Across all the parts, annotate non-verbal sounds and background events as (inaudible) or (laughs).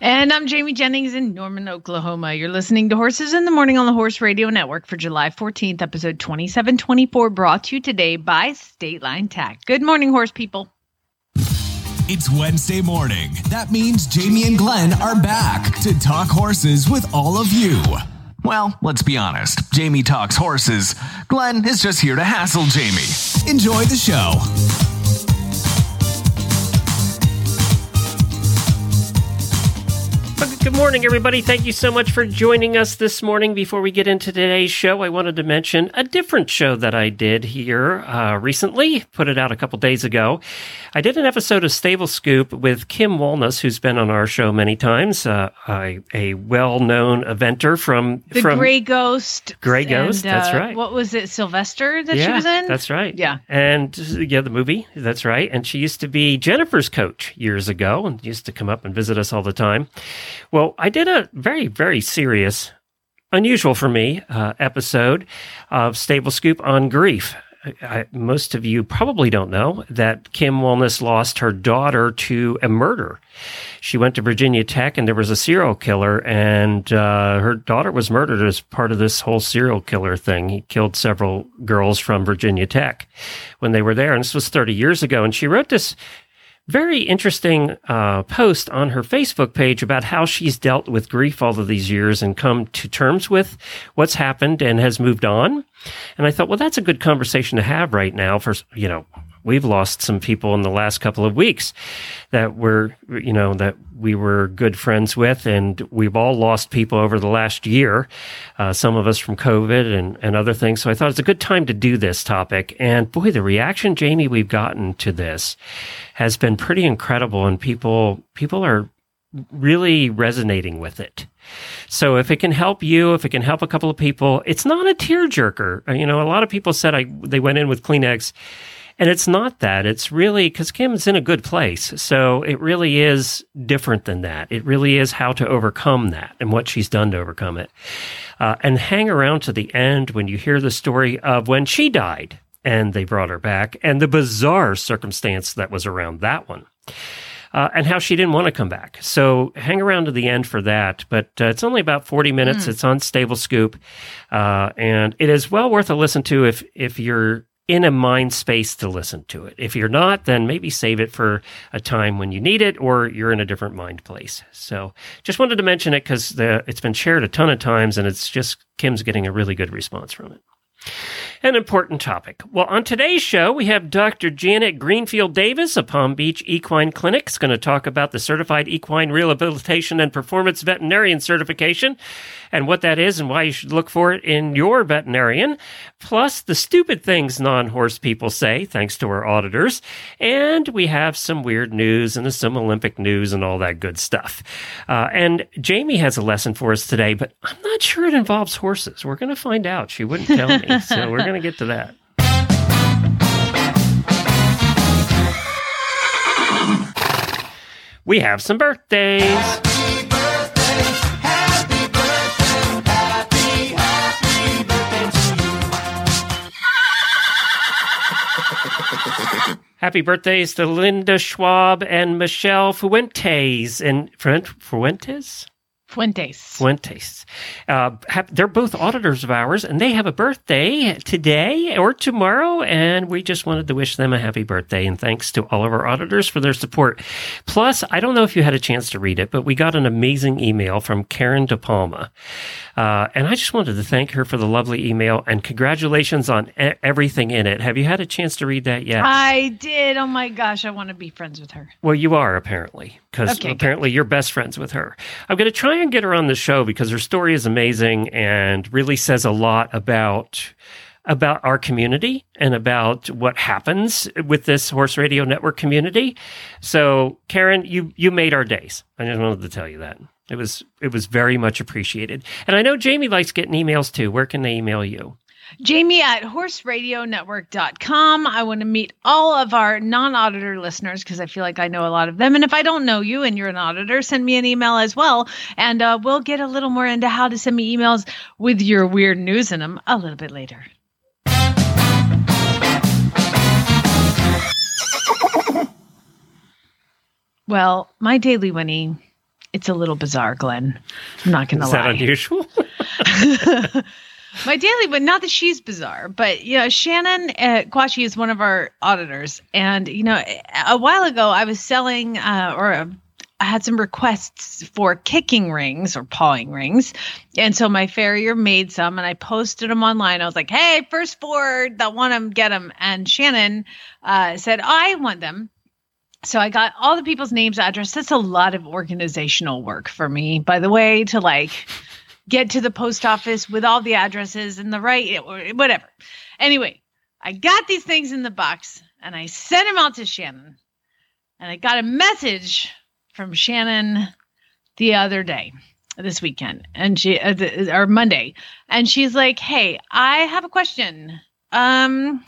And I'm Jamie Jennings in Norman, Oklahoma. You're listening to Horses in the Morning on the Horse Radio Network for July 14th, episode 2724, brought to you today by State Line Tack. Good morning, horse people. It's Wednesday morning. That means Jamie and Glenn are back to talk horses with all of you. Well, let's be honest. Jamie talks horses. Glenn is just here to hassle Jamie. Enjoy the show. Good morning, everybody. Thank you so much for joining us this morning. Before we get into today's show, I wanted to mention a different show that I did here uh, recently, put it out a couple days ago. I did an episode of Stable Scoop with Kim Walnes, who's been on our show many times, uh, a, a well known eventer from The from Gray Ghost. Gray Ghost, and, that's uh, right. What was it, Sylvester that yeah, she was in? That's right. Yeah. And yeah, the movie. That's right. And she used to be Jennifer's coach years ago and used to come up and visit us all the time. Well, I did a very, very serious, unusual for me, uh, episode of Stable Scoop on grief. I, most of you probably don't know that Kim Walnes lost her daughter to a murder. She went to Virginia Tech and there was a serial killer, and uh, her daughter was murdered as part of this whole serial killer thing. He killed several girls from Virginia Tech when they were there, and this was 30 years ago. And she wrote this very interesting uh, post on her Facebook page about how she's dealt with grief all of these years and come to terms with what's happened and has moved on. And I thought, well, that's a good conversation to have right now for, you know, we've lost some people in the last couple of weeks that were, you know, that we were good friends with. And we've all lost people over the last year, uh, some of us from COVID and, and other things. So I thought it's a good time to do this topic. And boy, the reaction, Jamie, we've gotten to this has been pretty incredible. And people, people are really resonating with it. So if it can help you, if it can help a couple of people, it's not a tearjerker. Uh, You know, a lot of people said I they went in with Kleenex, and it's not that. It's really because Kim's in a good place. So it really is different than that. It really is how to overcome that and what she's done to overcome it. Uh, and hang around to the end when you hear the story of when she died and they brought her back and the bizarre circumstance that was around that one uh, and how she didn't want to come back. So hang around to the end for that. But uh, it's only about 40 minutes. It's on Stable Scoop. Uh, and it is well worth a listen to if, if you're in a mind space to listen to it. If you're not, then maybe save it for a time when you need it or you're in a different mind place. So just wanted to mention it because it's been shared a ton of times and it's just Kim's getting a really good response from it an important topic. Well, on today's show, we have Dr. Janet Greenfield Davis of Palm Beach Equine Clinic is going to talk about the Certified Equine Rehabilitation and Performance Veterinarian Certification and what that is and why you should look for it in your veterinarian, plus the stupid things non horse people say, thanks to our auditors. And we have some weird news and some Olympic news and all that good stuff. Uh, and Jamie has a lesson for us today, but I'm not sure it involves horses. We're going to find out. She wouldn't tell me. so we're going to get to that. We have some birthdays. Happy birthdays to Linda Schwab and Michelle Fuentes and Fuentes? Fuentes. Fuentes. Uh, have, they're both auditors of ours, and they have a birthday today or tomorrow, and we just wanted to wish them a happy birthday. And thanks to all of our auditors for their support. Plus, I don't know if you had a chance to read it, but we got an amazing email from Karen De Palma. Uh, and I just wanted to thank her for the lovely email and congratulations on e- everything in it. Have you had a chance to read that yet? I did. Oh my gosh, I want to be friends with her. Well, you are apparently, because Okay, good. apparently you're best friends with her. I'm going to try and get her on the show because her story is amazing and really says a lot about about our community and about what happens with this Horse Radio Network community. So, Karen, you you made our days. I just wanted to tell you that. It was it was very much appreciated. And I know Jamie likes getting emails too. Where can they email you? Jamie at horseradionetwork.com. I want to meet all of our non auditor listeners because I feel like I know a lot of them. And if I don't know you and you're an auditor, send me an email as well. And uh, we'll get a little more into how to send me emails with your weird news in them a little bit later. Well, my daily Winnie, it's a little bizarre, Glenn. I'm not going to lie. Is that unusual? (laughs) (laughs) My daily, but not that she's bizarre, but you know, Shannon uh, Quashi is one of our auditors, and you know, a while ago I was selling uh, or uh, I had some requests for kicking rings or pawing rings, and so my farrier made some, and I posted them online. I was like, "Hey, first four that want them, get them," and Shannon uh, said, "I want them." So I got all the people's names, address. That's a lot of organizational work for me, by the way, to like get to the post office with all the addresses and the right whatever. Anyway, I got these things in the box and I sent them out to Shannon. And I got a message from Shannon the other day, this weekend, and she uh, or Monday, and she's like, "Hey, I have a question. Um,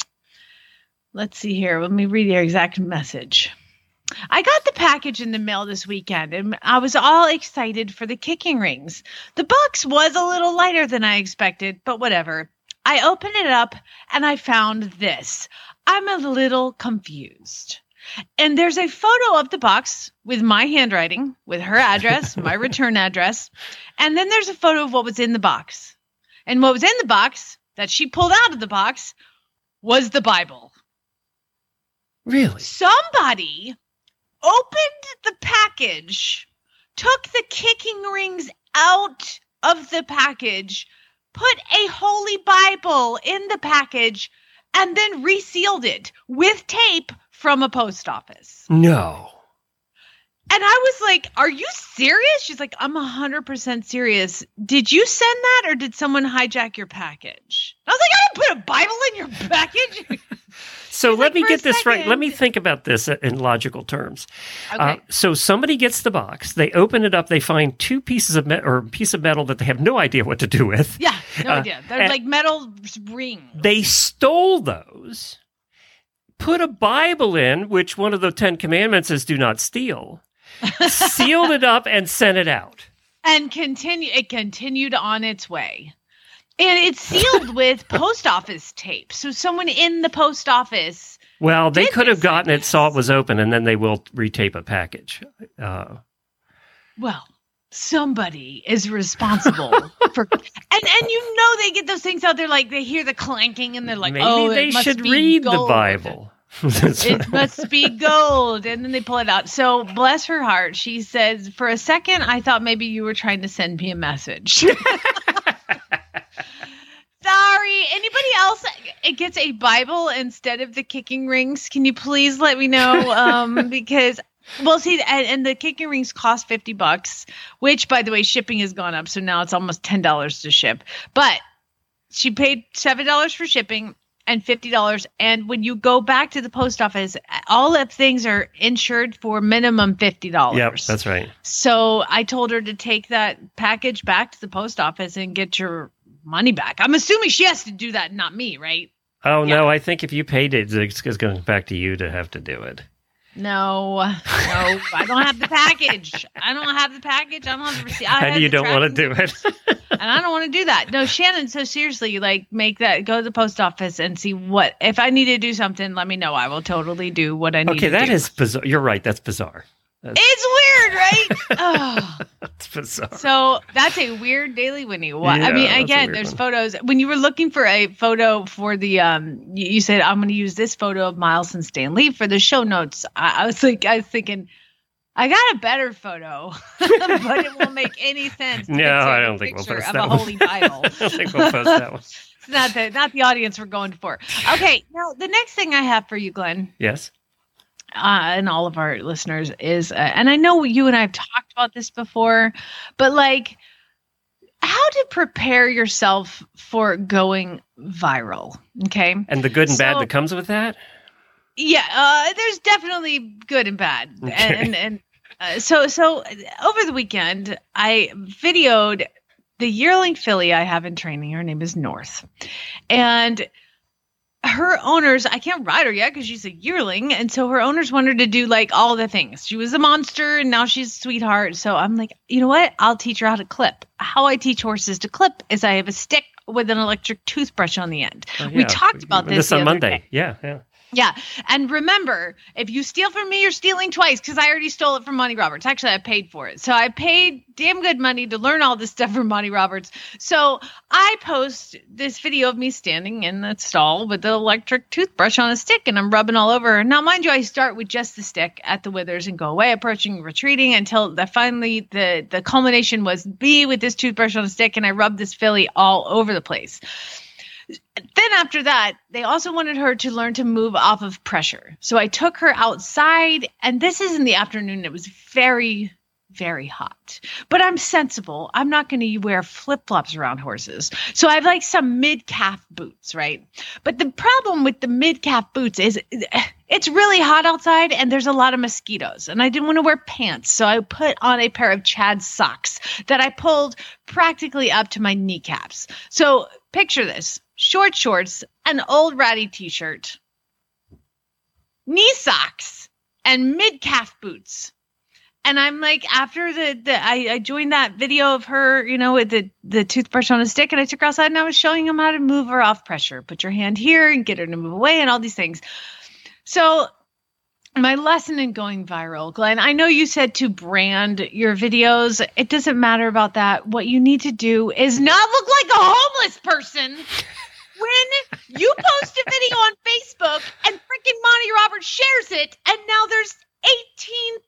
let's see here. Let me read your exact message." I got the package in the mail this weekend and I was all excited for the kicking rings. The box was a little lighter than I expected, but whatever. I opened it up and I found this. I'm a little confused. And there's a photo of the box with my handwriting, with her address, my (laughs) return address. And then there's a photo of what was in the box. And what was in the box that she pulled out of the box was the Bible. Really? Somebody opened the package, took the kicking rings out of the package, put a holy Bible in the package, and then resealed it with tape from a post office. No. And I was like, Are you serious? She's like, I'm 100% serious. Did you send that or did someone hijack your package? I was like, I didn't put a Bible in your (laughs) package. So let like, me get this right. Let me think about this in logical terms. okay. Uh, so somebody gets the box, they open it up, they find two pieces of metal or piece of metal that they have no idea what to do with. yeah, no uh, idea. They're like metal rings. They stole those, put a Bible in, which one of the Ten Commandments is do not steal, (laughs) sealed it up, and sent it out. and continue it continued on its way and it's sealed with (laughs) post office tape so someone in the post office Well, they could have gotten it, saw it was open, and then they will retape a package. Uh, well somebody is responsible (laughs) for and and you know they get those things out there like they hear the clanking and they're like maybe oh they should read the. Bible. (laughs) it must be gold and then they pull it out so bless her heart she says for a second i thought maybe you were trying to send me a message anybody else it gets a bible instead of the kicking rings? Can you please let me know? (laughs) Um because well see and, and the kicking rings cost 50 bucks which by the way shipping has gone up so now it's almost $10 to ship. But she paid $7 for shipping and $50 and when you go back to the post office all of things are insured for minimum $50 yep, that's right. so I told her to take that package back to the post office and get your money back. I'm assuming she has to do that, not me, right? Oh Yeah. no, I think if you paid it, it's, it's going back to you to have to do it. No, no, I don't have the package. I don't have the package. I don't have the receipt. I and you don't want to do it. and I don't want to do that. No, Shannon. So seriously, like, make that go to the post office and see what if I need to do something. Let me know. I will totally do what I need. okay, that do. is bizarre. You're right. That's bizarre. It's weird, right? (laughs) oh. That's bizarre. So that's a weird daily Winnie. What I mean, again, there's one. photos. When you were looking for a photo for the, um, you, you said I'm going to use this photo of Miles and Stan Lee for the show notes. I, I was like, I was thinking, I got a better photo, (laughs) but it won't make any sense. No, I don't think we'll post of that a one. (laughs) holy Bible. I don't think we'll post that one. It's not the not the audience we're going for. Okay, now the next thing I have for you, Glenn Yes. Uh, and all of our listeners is, uh, and I know you and I have talked about this before, but like, how to prepare yourself for going viral. Okay. And the good and bad that comes with that? Yeah, uh, there's definitely good and bad, Okay. and and uh, so so over the weekend I videoed the yearling filly I have in training. Her name is North, and her owners I can't ride her yet because she's a yearling, and so her owners wanted to do like all the things. She was a monster, and now she's a sweetheart. So I'm like, you know what? I'll teach her how to clip. How I teach horses to clip is I have a stick with an electric toothbrush on the end. Oh, We talked about this this on Monday. day. Yeah, yeah. Yeah. And remember, if you steal from me, you're stealing twice because I already stole it from Monty Roberts. Actually, I paid for it. So I paid damn good money to learn all this stuff from Monty Roberts. So I post this video of me standing in the stall with the electric toothbrush on a stick and I'm rubbing all over. Now, mind you, I start with just the stick at the withers and go away, approaching, retreating until the finally the the culmination was me with this toothbrush on a stick and I rubbed this filly all over the place then after that, they also wanted her to learn to move off of pressure. So I took her outside, and this is in the afternoon. It was very, very hot. But I'm sensible. I'm not going to wear flip flops around horses. So I have like some mid calf boots, right? But the problem with the mid calf boots is it's really hot outside and there's a lot of mosquitoes. And I didn't want to wear pants. So I put on a pair of Chad socks that I pulled practically up to my kneecaps. So picture this short shorts, an old ratty t shirt, knee socks, and mid calf boots. And I'm like, after the, the I, I joined that video of her, you know, with the, the toothbrush on a stick, and I took her outside and I was showing him how to move her off pressure. Put your hand here and get her to move away and all these things. So my lesson in going viral, Glenn, I know you said to brand your videos. It doesn't matter about that. What you need to do is not look like a homeless person when you (laughs) post a video on Facebook and freaking Monty Roberts shares it, and now there's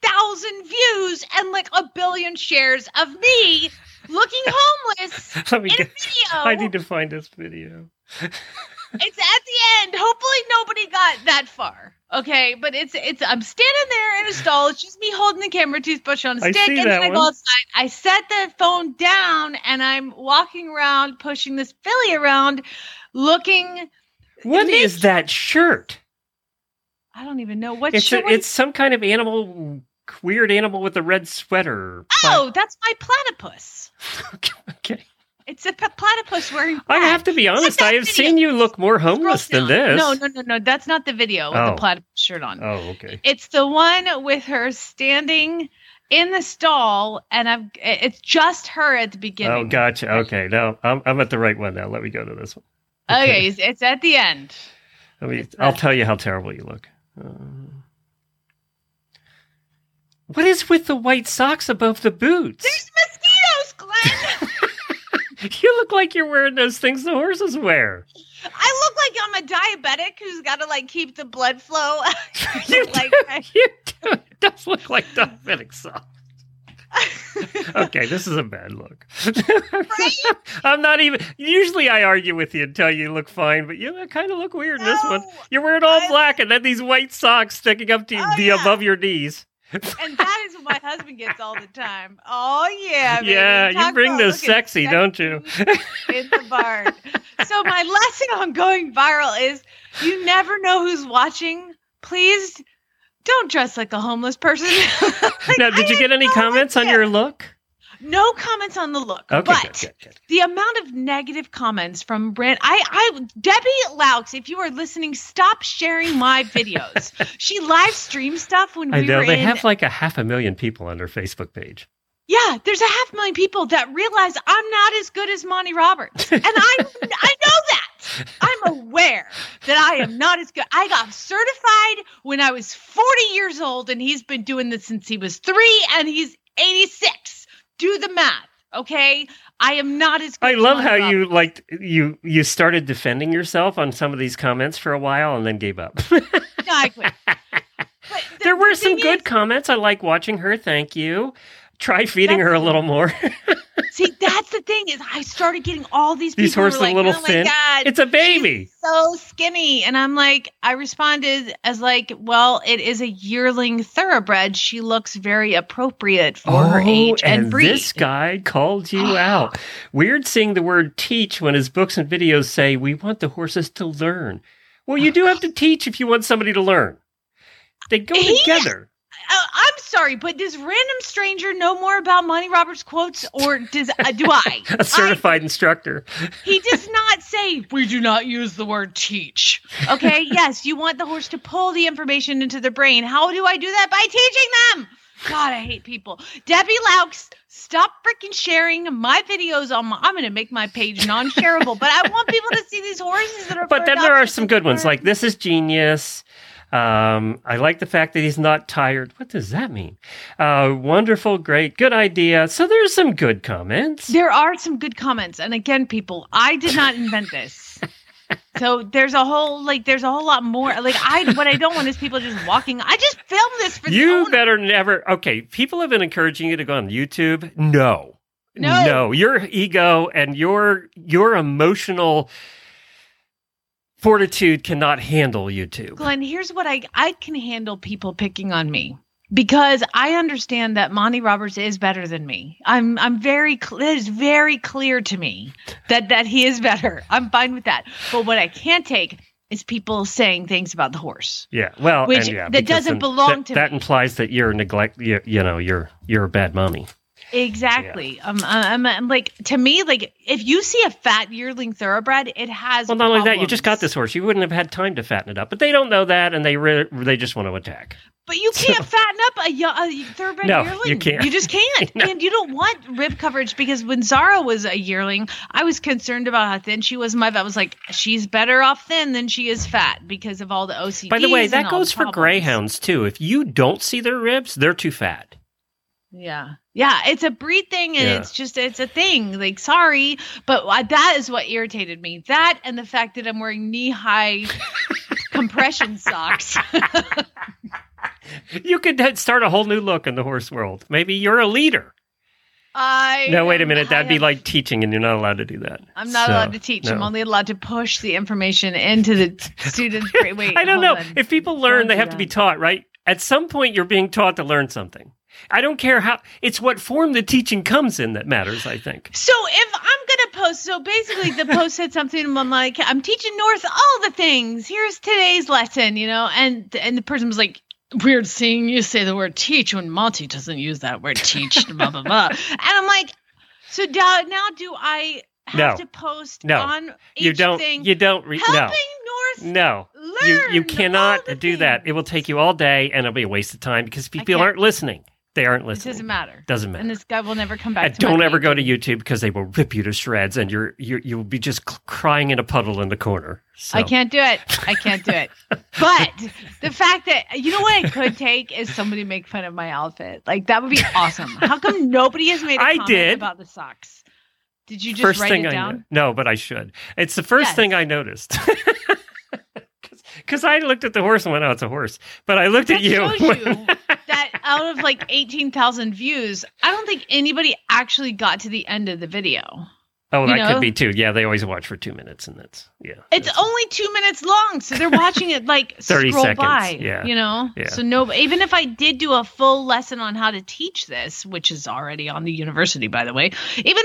18,000 views and like a billion shares of me looking (laughs) homeless Let me in a get, video. (laughs) I need to find this video. It's at the end. Hopefully nobody got that far. Okay, but it's it's I'm standing there in a stall. It's just me holding the camera toothbrush on a I stick, and then I go one. outside. I set the phone down, and I'm walking around, pushing this filly around, looking. What is that shirt? I don't even know what. It's shirt a, it's some kind of animal, weird animal with a red sweater. oh, that's my platypus. (laughs) okay. It's a platypus wearing. I have to be honest. I have video. seen you look more homeless than this. No, no, no, no. That's not the video with Oh. the platypus shirt on. Oh, okay. It's the one with her standing in the stall, and I've it's just her at the beginning. Oh, gotcha. Okay, now I'm I'm at the right one now. Let me go to this one. Okay, it's, it's at the end. Let me. I'll tell you how terrible you look. Uh, what is with the white socks above the boots? There's mosquitoes, Glenn. (laughs) You look like you're wearing those things the horses wear. I look like I'm a diabetic who's got to like keep the blood flow. (laughs) (laughs) You like, do. You do. It does look like diabetic socks. Okay, this is a bad look. I'm not even. Usually, I argue with you and tell you you look fine, but you kind of look weird in this one. You're wearing all I- black and then these white socks sticking up to Oh, be yeah. above your knees. And that is what my husband gets all the time. Oh yeah, baby. Yeah, you bring this sexy, don't you? in the barn. So my lesson on going viral is you never know who's watching. Please don't dress like a homeless person. (laughs) Like, now, did I you get any comments on your look? No comments on the look, Okay, but good, good, good. the amount of negative comments from Brand, I, I, Debbie Loucks, if you are listening, stop sharing my (laughs) videos. she live streams stuff when we I know were they in. have like a half a million people on their Facebook page. yeah, there's a half million people that realize I'm not as good as Monty Roberts, (laughs) and I, I know that. I'm aware that I am not as good. I got certified when I was 40 years old, and he's been doing this since he was three, and he's 86. Do the math, okay? I am not as good. I love how you like you you started defending yourself on some of these comments for a while and then gave up. No, I quit. The- there were some good is- comments. I like watching her. Thank you. Try feeding That's- her a little more. (laughs) See, that's the thing is I started getting all these people These horses a like, little oh thin. My God, It's a baby. so skinny. And I'm like, I responded as like, well, it is a yearling thoroughbred. She looks very appropriate for her oh, age and, Oh, and breed. this guy called you out. (sighs) Weird seeing the word teach when his books and videos say we want the horses to learn. Well, you do have to (sighs) teach if you want somebody to learn. They go He- together. Uh, I'm sorry, but does random stranger know more about Monty Roberts quotes, or does uh, do I? (laughs) A certified instructor. He does not say we do not use the word teach. Okay, yes, you want the horse to pull the information into their brain. How do I do that? By teaching them. God, I hate people. Debbie Loucks, stop freaking sharing my videos on my. I'm going to make my page non-shareable, but I want people to see these horses that are. But then there are some good ones, like this is genius. Um, I like the fact that he's not tired. What does that mean? Uh, wonderful, great, good idea. So there's some good comments. There are some good comments, and again, people, I did not invent this. (laughs) So there's a whole like there's a whole lot more. Like I what I don't want is people just walking. I just filmed this for You better never. Okay, people have been encouraging you to go on YouTube. No, No. no. Your ego and your your emotional fortitude cannot handle YouTube. Glenn, here's what I I can handle people picking on me because I understand that Monty Roberts is better than me. I'm I'm very cl- it is very clear to me that that he is better. I'm fine with that. But what I can't take is people saying things about the horse. Yeah, well, Which- yeah, that doesn't then belong that, to That me. implies that you're neglect. You, you know, you're you're a bad mommy. Exactly. Um, I'm, I'm like to me, like if you see a fat yearling thoroughbred, it has. Well, not only that, you just got this horse. You wouldn't have had time to fatten it up, but they don't know that, and they re- they just want to attack. But you can't fatten up a, a thoroughbred No, yearling. you can't. You just can't. (laughs) No. And you don't want rib coverage because when Zara was a yearling, I was concerned about how thin she was. My vet was like, she's better off thin than she is fat because of all the OCD. By the way, that goes for greyhounds too. If you don't see their ribs, they're too fat. Yeah. Yeah. It's a breed thing and Yeah. it's just, it's a thing. Like, sorry. But that is what irritated me. That and the fact that I'm wearing knee high (laughs) compression socks. (laughs) You could start a whole new look in the horse world. Maybe you're a leader. I No, wait a minute. That'd be like teaching, and you're not allowed to do that. I'm not So, allowed to teach. I'm only allowed to push the information into the (laughs) students' brain. Wait, I don't know. on. If people learn, Don't they have to be taught, right? At some point, you're being taught to learn something. I don't care how. It's what form the teaching comes in that matters. I think. So if I'm gonna post, so basically the post said something. like, I'm teaching North all the things. Here's today's lesson, you know, and and the person was like. Weird seeing you say the word teach when Monty doesn't use that word teach, blah blah blah. And I'm like, so now, now do I have No. to post No. on each You don't. thing You don't. Re- helping no. North No. You you cannot do that. It will take you all day, and it'll be a waste of time because people aren't listening. They aren't listening. It doesn't matter. Doesn't matter. And this guy will never come back. Don't ever go to YouTube because they will rip you to shreds, and you're you you'll be just crying in a puddle in the corner. So. I can't do it. I can't do it. (laughs) But the fact that you know what I could take is somebody make fun of my outfit. Like that would be (laughs) awesome. How come nobody has made a I comment did. about the socks? Did you just First write thing it down? know. No, but I should. It's the first Yes. thing I noticed. (laughs) Because I looked at the horse and went, "Oh, it's a horse." But I looked That at you. you that out of like eighteen thousand views, I don't think anybody actually got to the end of the video. oh, you that know? could be too. Yeah, they always watch for two minutes, and that's yeah. It's that's- only two minutes long, so they're watching it like (laughs) 30 scroll seconds, by. yeah. you know. Yeah. So no, even if I did do a full lesson on how to teach this, which is already on the university, by the way, even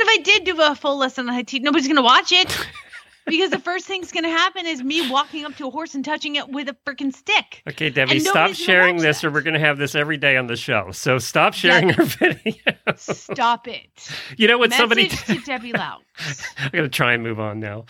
if I did do a full lesson on how to teach, nobody's gonna watch it (laughs) because the first thing's gonna happen is me walking up to a horse and touching it with a freaking stick. Okay, Debbie, stop sharing this, that. or we're going to have this every day on the show. So stop sharing our (laughs) video. Stop it. you know what Message somebody? to Debbie Lau. I'm going to try and move on now.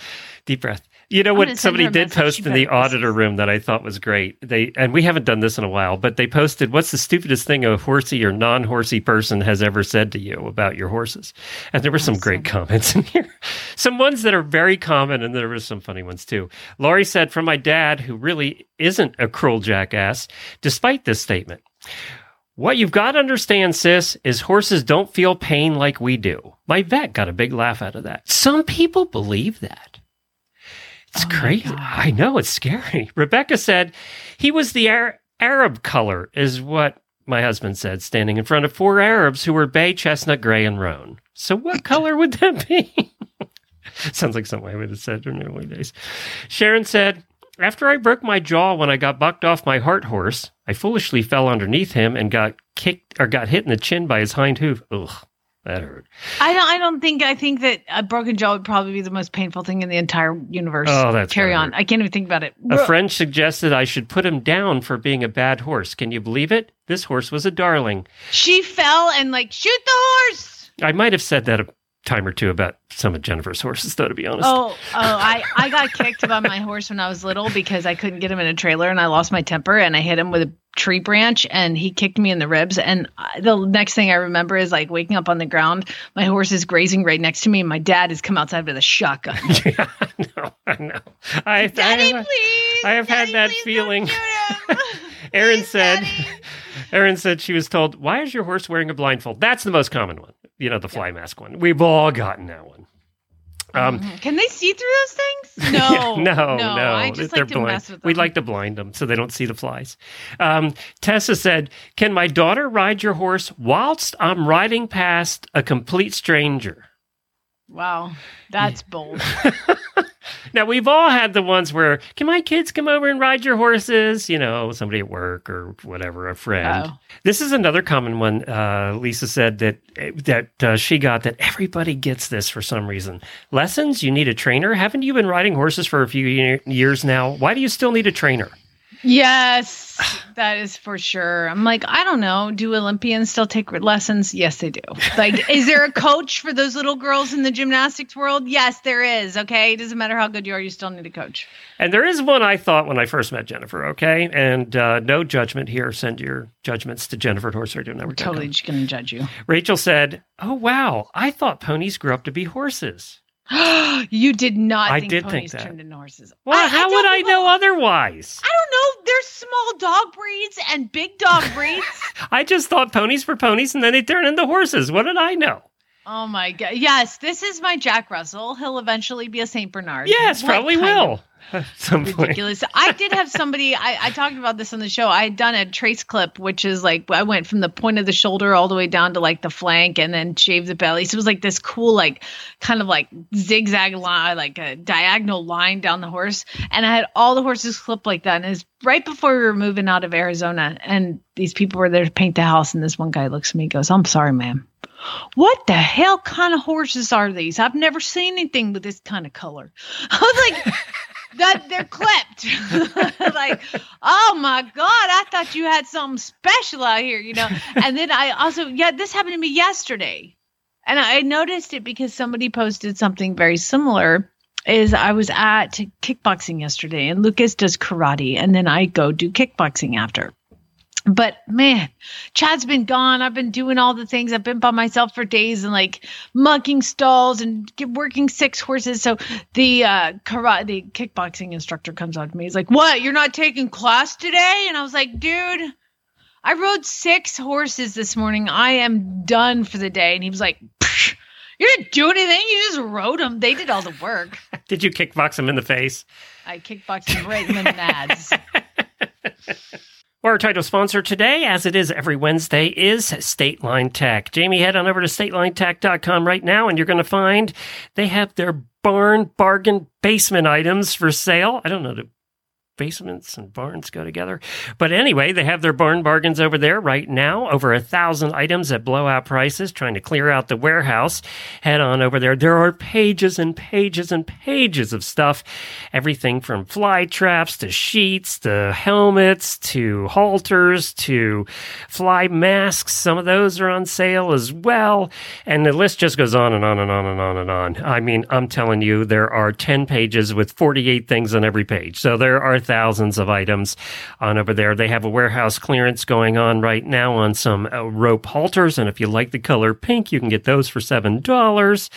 Deep breath. You know what somebody did post in the auditor room that I thought was great. They and we haven't done this in a while, but they posted what's the stupidest thing a horsey or non-horsey person has ever said to you about your horses. And there were some great comments (laughs) in here. Some ones that are very common and there were some funny ones too. Laurie said from my dad who really isn't a cruel jackass despite this statement. What you've got to understand, sis, is horses don't feel pain like we do. My vet got a big laugh out of that. Some people believe that. It's Oh crazy. I know it's scary. (laughs) Rebecca said he was the Ar- Arab color, is what my husband said, standing in front of four Arabs who were bay, chestnut, gray, and roan. So what (laughs) color would that be? (laughs) Sounds like something I would have said in the early days. Sharon said, After I broke my jaw when I got bucked off my heart horse, I foolishly fell underneath him and got kicked or got hit in the chin by his hind hoof. Ugh, that hurt. I don't. I don't think. I think that a broken jaw would probably be the most painful thing in the entire universe. Oh, that's carry on. hurt. I can't even think about it. A friend suggested I should put him down for being a bad horse. Can you believe it? This horse was a darling. She fell and like shoot the horse. I might have said that time or two about some of Jennifer's horses, though, to be honest. Oh, oh! I I got kicked by my horse when I was little because I couldn't get him in a trailer and I lost my temper and I hit him with a tree branch and he kicked me in the ribs and I- the next thing I remember is like waking up on the ground. My horse is grazing right next to me and my dad has come outside with a shotgun. (laughs) yeah, I know. I know. I, Daddy, I, please! I have had that feeling. don't shoot him. (laughs) (laughs) Aaron Please, said, Daddy. Aaron said she was told, "Why is your horse wearing a blindfold?" That's the most common one. You know, the fly mask one. We've all gotten that one. Um, Can they see through those things? (laughs) No, yeah, no, no, I just they're like to blind. mess with them. We'd like to blind them so they don't see the flies. Um, Tessa said, "Can my daughter ride your horse whilst I'm riding past a complete stranger?" Wow, that's bold. (laughs) Now we've all had the ones where, "Can my kids come over and ride your horses?" You know, somebody at work or whatever, a friend. Oh. This is another common one. Uh, Lisa said that that uh, she got that everybody gets this for some reason. Lessons. You need a trainer. Haven't you been riding horses for a few year, years now? Why do you still need a trainer? Yes, (sighs) that is for sure. I'm like, I don't know. Do Olympians still take lessons? Yes, they do. Like, is there a coach for those little girls in the gymnastics world? Yes, there is. Okay. It doesn't matter how good you are, you still need a coach. And there is one I thought when I first met Jennifer. Okay, and uh, no judgment here. Send your judgments to Jennifer at Horse Radio Network. Totally just going to judge you. Rachel said, "Oh wow, I thought ponies grew up to be horses." (gasps) you did not I think did think ponies that. turned into horses. Well, I- I how tell would I know otherwise? I don't know. There's small dog breeds and big dog breeds. (laughs) I just thought ponies were ponies, and then they turn into horses. What did I know? Oh my god. Yes, this is my Jack Russell. He'll eventually be a Saint Bernard. Yes, What probably will. (laughs) Some point. ridiculous. I did have somebody. I, I talked about this on the show. I had done a trace clip, which is like I went from the point of the shoulder all the way down to like the flank, and then shaved the belly. So it was like this cool, like kind of like zigzag line, like a diagonal line down the horse. And I had all the horses clipped like that. And it's right before we were moving out of Arizona, and these people were there to paint the house. And this one guy looks at me, and goes, "I'm sorry, ma'am." What the hell kind of horses are these? I've never seen anything with this kind of color. (laughs) I was like, that they're clipped. (laughs) like, oh my God, I thought you had something special out here, you know? (laughs) And then I also, yeah, this happened to me yesterday. And I noticed it because somebody posted something very similar. Is I was at kickboxing yesterday and Lucas does karate and then I go do kickboxing after. But man, Chad's been gone. I've been doing all the things. I've been by myself for days and like mucking stalls and working six horses. So the uh, karate, the kickboxing instructor comes up to me. He's like, "What? You're not taking class today?" And I was like, "Dude, I rode six horses this morning. I am done for the day." And he was like, "You didn't do anything. You just rode them. They did all the work." (laughs) Did you kickbox him in the face? I kickboxed him right in the nads. (laughs) Our title sponsor today, as it is every Wednesday, is State Line Tack. Jamie, head on over to statelinetack.com right now, and you're going to find they have their barn bargain basement items for sale. I don't know, basements and barns go together? But anyway, they have their barn bargains over there right now. Over a thousand items at blowout prices, trying to clear out the warehouse. Head on over there. There are pages and pages and pages of stuff. Everything from fly traps to sheets to helmets to halters to fly masks. Some of those are on sale as well. And the list just goes on and on and on and on and on. I mean, I'm telling you, there are 10 pages with 48 things on every page. So there are thousands of items on over there. They have a warehouse clearance going on right now on some uh, rope halters. And if you like the color pink, you can get those for $7.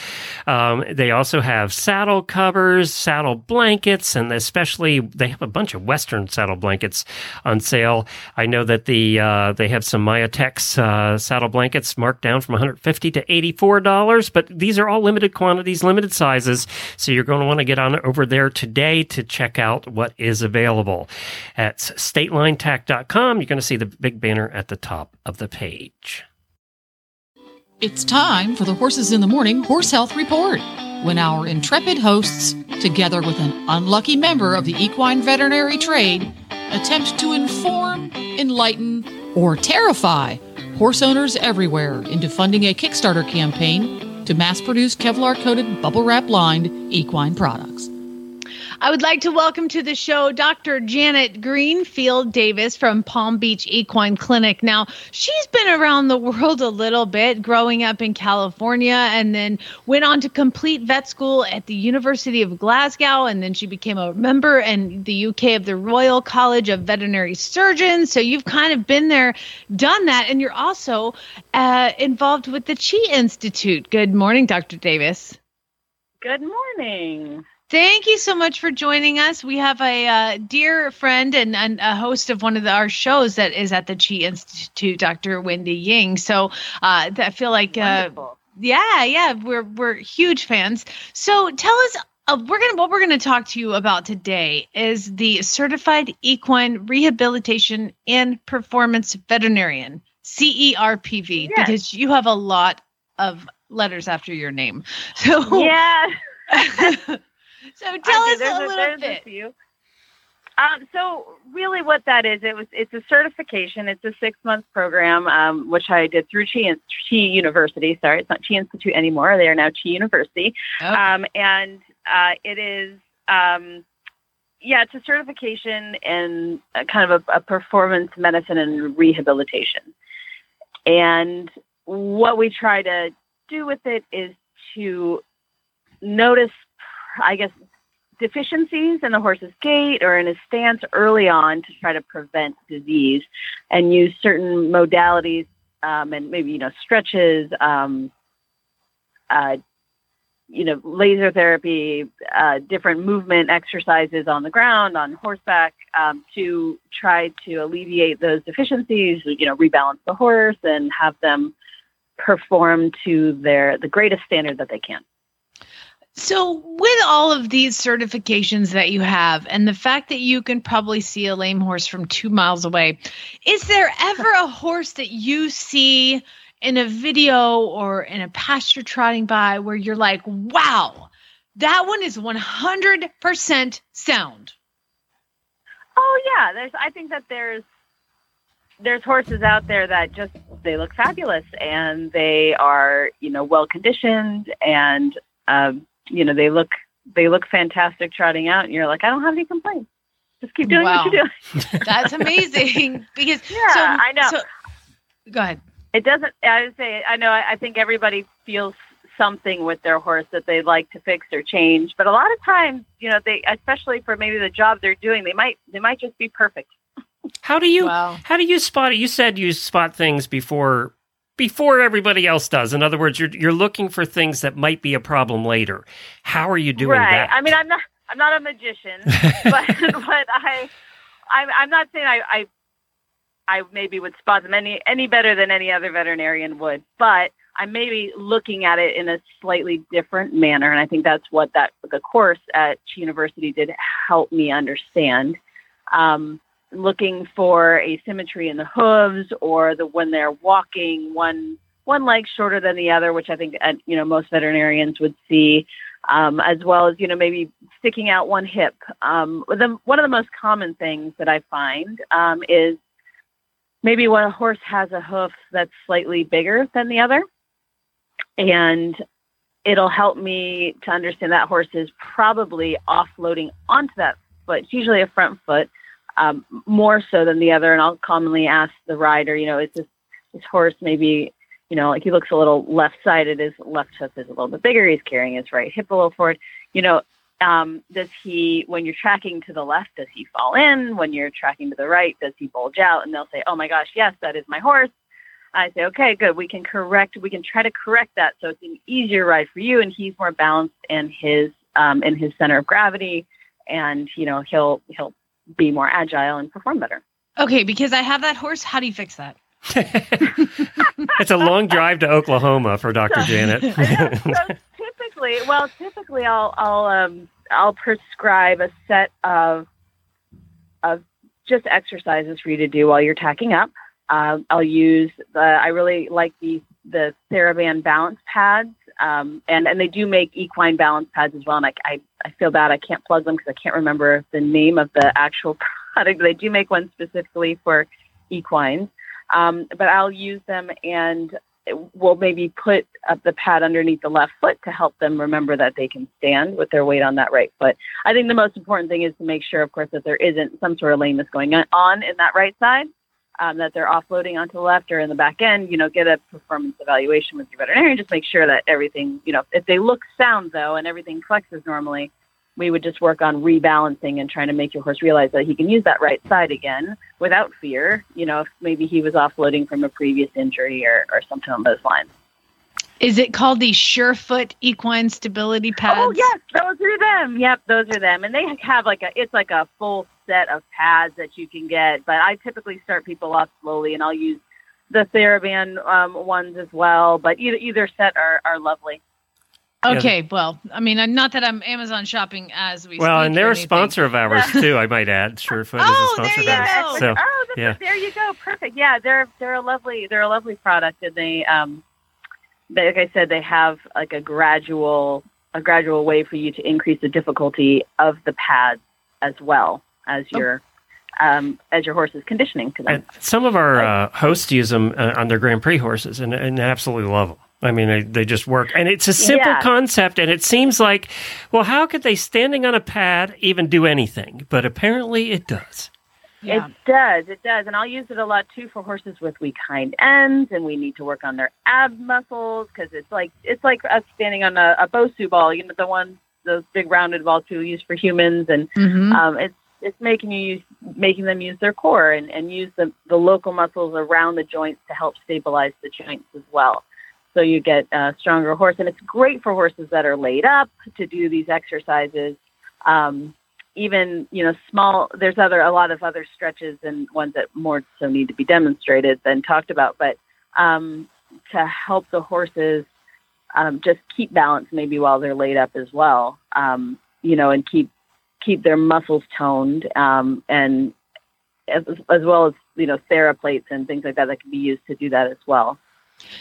Um, they also have saddle covers, saddle blankets, and especially they have a bunch of Western saddle blankets on sale. I know that the uh, they have some Mayatex uh, saddle blankets marked down from 150 to 84 dollars, but these are all limited quantities, limited sizes. So you're going to want to get on over there today to check out what is available available. At statelinetack.com, you're going to see the big banner at the top of the page. It's time for the Horses in the Morning Horse Health Report. When our intrepid hosts, together with an unlucky member of the equine veterinary trade, attempt to inform, enlighten, or terrify horse owners everywhere into funding a Kickstarter campaign to mass produce Kevlar coated, bubble wrap lined equine products. I would like to welcome to the show Dr. Janet Greenfield Davis from Palm Beach Equine Clinic. Now, she's been around the world a little bit, growing up in California, and then went on to complete vet school at the University of Glasgow. And then she became a member in the UK of the Royal College of Veterinary Surgeons. So you've kind of been there, done that, and you're also uh, involved with the Chi Institute. Good morning, Dr. Davis. Good morning. Thank you so much for joining us. We have a uh, dear friend and, and, a host of one of the, our shows that is at the Chi Institute, Dr. Wendy Ying. So uh, I feel like, uh, yeah, yeah, we're we're huge fans. So tell us, uh, we're gonna what we're gonna talk to you about today is the Certified Equine Rehabilitation and Performance Veterinarian (CERPV) Yes. because you have a lot of letters after your name. (laughs) So Yeah. (laughs) so tell do. us a little bit. few. Um, so really, what that is, it was it's a certification. It's a six month program, um, which I did through Chi, Chi University. Sorry, it's not Chi Institute anymore. They are now Chi University. Okay. Um, and uh, it is, um, yeah, it's a certification in a kind of a, a performance medicine and rehabilitation. And what we try to do with it is to notice, I guess, deficiencies in the horse's gait or in his stance early on to try to prevent disease and use certain modalities um, and maybe, you know, stretches, um, uh, you know, laser therapy, uh, different movement exercises on the ground, on horseback, um, to try to alleviate those deficiencies, you know, rebalance the horse and have them perform to their the greatest standard that they can. So, with all of these certifications that you have, and the fact that you can probably see a lame horse from two miles away, is there ever a horse that you see in a video or in a pasture trotting by where you're like, wow, that one is 100% sound? Oh yeah, there's. I think that there's there's horses out there that just they look fabulous and they are you know well conditioned and um, you know they look they look fantastic trotting out and you're like I don't have any complaints. Just keep doing Wow. what you're doing. (laughs) (laughs) That's amazing. because, (laughs) Yeah, so, I know. So, go ahead. It doesn't. I would say I know. I, I think everybody feels something with their horse that they'd like to fix or change, but a lot of times, you know, they especially for maybe the job they're doing, they might they might just be perfect. How do you Wow. how do you spot it? You said you spot things before before everybody else does. In other words, you're you're looking for things that might be a problem later. How are you doing right. that? I mean, I'm not I'm not a magician, (laughs) but but I I'm I'm not saying I I I maybe would spot them any any better than any other veterinarian would, but I'm maybe looking at it in a slightly different manner, and I think that's what that the course at Chi University did help me understand. Um, looking for asymmetry in the hooves, or the when they're walking, one one leg shorter than the other, which I think uh, you know most veterinarians would see um, as well as you know maybe sticking out one hip. Um, the, one of the most common things that I find um, is maybe when a horse has a hoof that's slightly bigger than the other, and it'll help me to understand that horse is probably offloading onto that foot. It's usually a front foot, um, more so than the other. And I'll commonly ask the rider, you know, is this this horse maybe you know, like he looks a little left sided. His left hoof is a little bit bigger. He's carrying his right hip a little forward. You know, um, does he, when you're tracking to the left, does he fall in? When you're tracking to the right, does he bulge out? And they'll say, oh my gosh, yes, that is my horse. I say, okay, good. We can correct, we can try to correct that so it's an easier ride for you. And he's more balanced in his, um, in his center of gravity. And, you know, he'll, he'll be more agile and perform better. Okay, because I have that horse. How do you fix that? (laughs) it's a long drive to Oklahoma for Dr. (laughs) Janet. so typically, well, typically I'll I'll um I'll prescribe a set of of just exercises for you to do while you're tacking up. Uh, I'll use the. I really like the the TheraBand balance pads, um, and and they do make equine balance pads as well. And I I, I feel bad I can't plug them because I can't remember the name of the actual (laughs) product. They do make one specifically for equines, um, but I'll use them and we'll maybe put up the pad underneath the left foot to help them remember that they can stand with their weight on that right foot. I think the most important thing is to make sure, of course, that there isn't some sort of lameness going on in that right side um, that they're offloading onto the left or in the back end, you know, get a performance evaluation with your veterinarian. Just make sure that everything, you know, if they look sound though and everything flexes normally, we would just work on rebalancing and trying to make your horse realize that he can use that right side again without fear. You know, if maybe he was offloading from a previous injury or, or something on those lines. Is it called the Surefoot Equine Stability Pads? Oh yes, those are them. Yep, those are them, and they have like a it's like a full set of pads that you can get. But I typically start people off slowly, and I'll use the TheraBand um, ones as well. But either either set are are lovely. Okay, well, I mean, not that I'm Amazon shopping as we. Well, speak and they're a sponsor of ours too. I might add, Surefoot Oh, is a sponsor there of ours. go. So oh, that's yeah. there you go. Perfect. Yeah, they're they're a lovely they're a lovely product, and they um, they, like I said, they have like a gradual a gradual way for you to increase the difficulty of the pads as well as Oh. your um, as your horse's conditioning to them. And some of our uh, hosts use them uh, on their Grand Prix horses and, and absolutely love them. I mean, they, they just work. And it's a simple Yeah. concept. And it seems like, well, how could they standing on a pad even do anything? But apparently it does. Yeah. It does, it does, and I'll use it a lot too for horses with weak hind ends, and we need to work on their ab muscles because it's like it's like us standing on a, a Bosu ball, you know, the ones those big rounded balls we use for humans, and Mhm. um, it's it's making you use, making them use their core and, and use the the local muscles around the joints to help stabilize the joints as well. So you get a stronger horse, and it's great for horses that are laid up to do these exercises. Um, even you know small there's other a lot of other stretches and ones that more so need to be demonstrated than talked about but um, to help the horses um, just keep balance maybe while they're laid up as well um, you know and keep keep their muscles toned um, and as, as well as you know theraplates and things like that that can be used to do that as well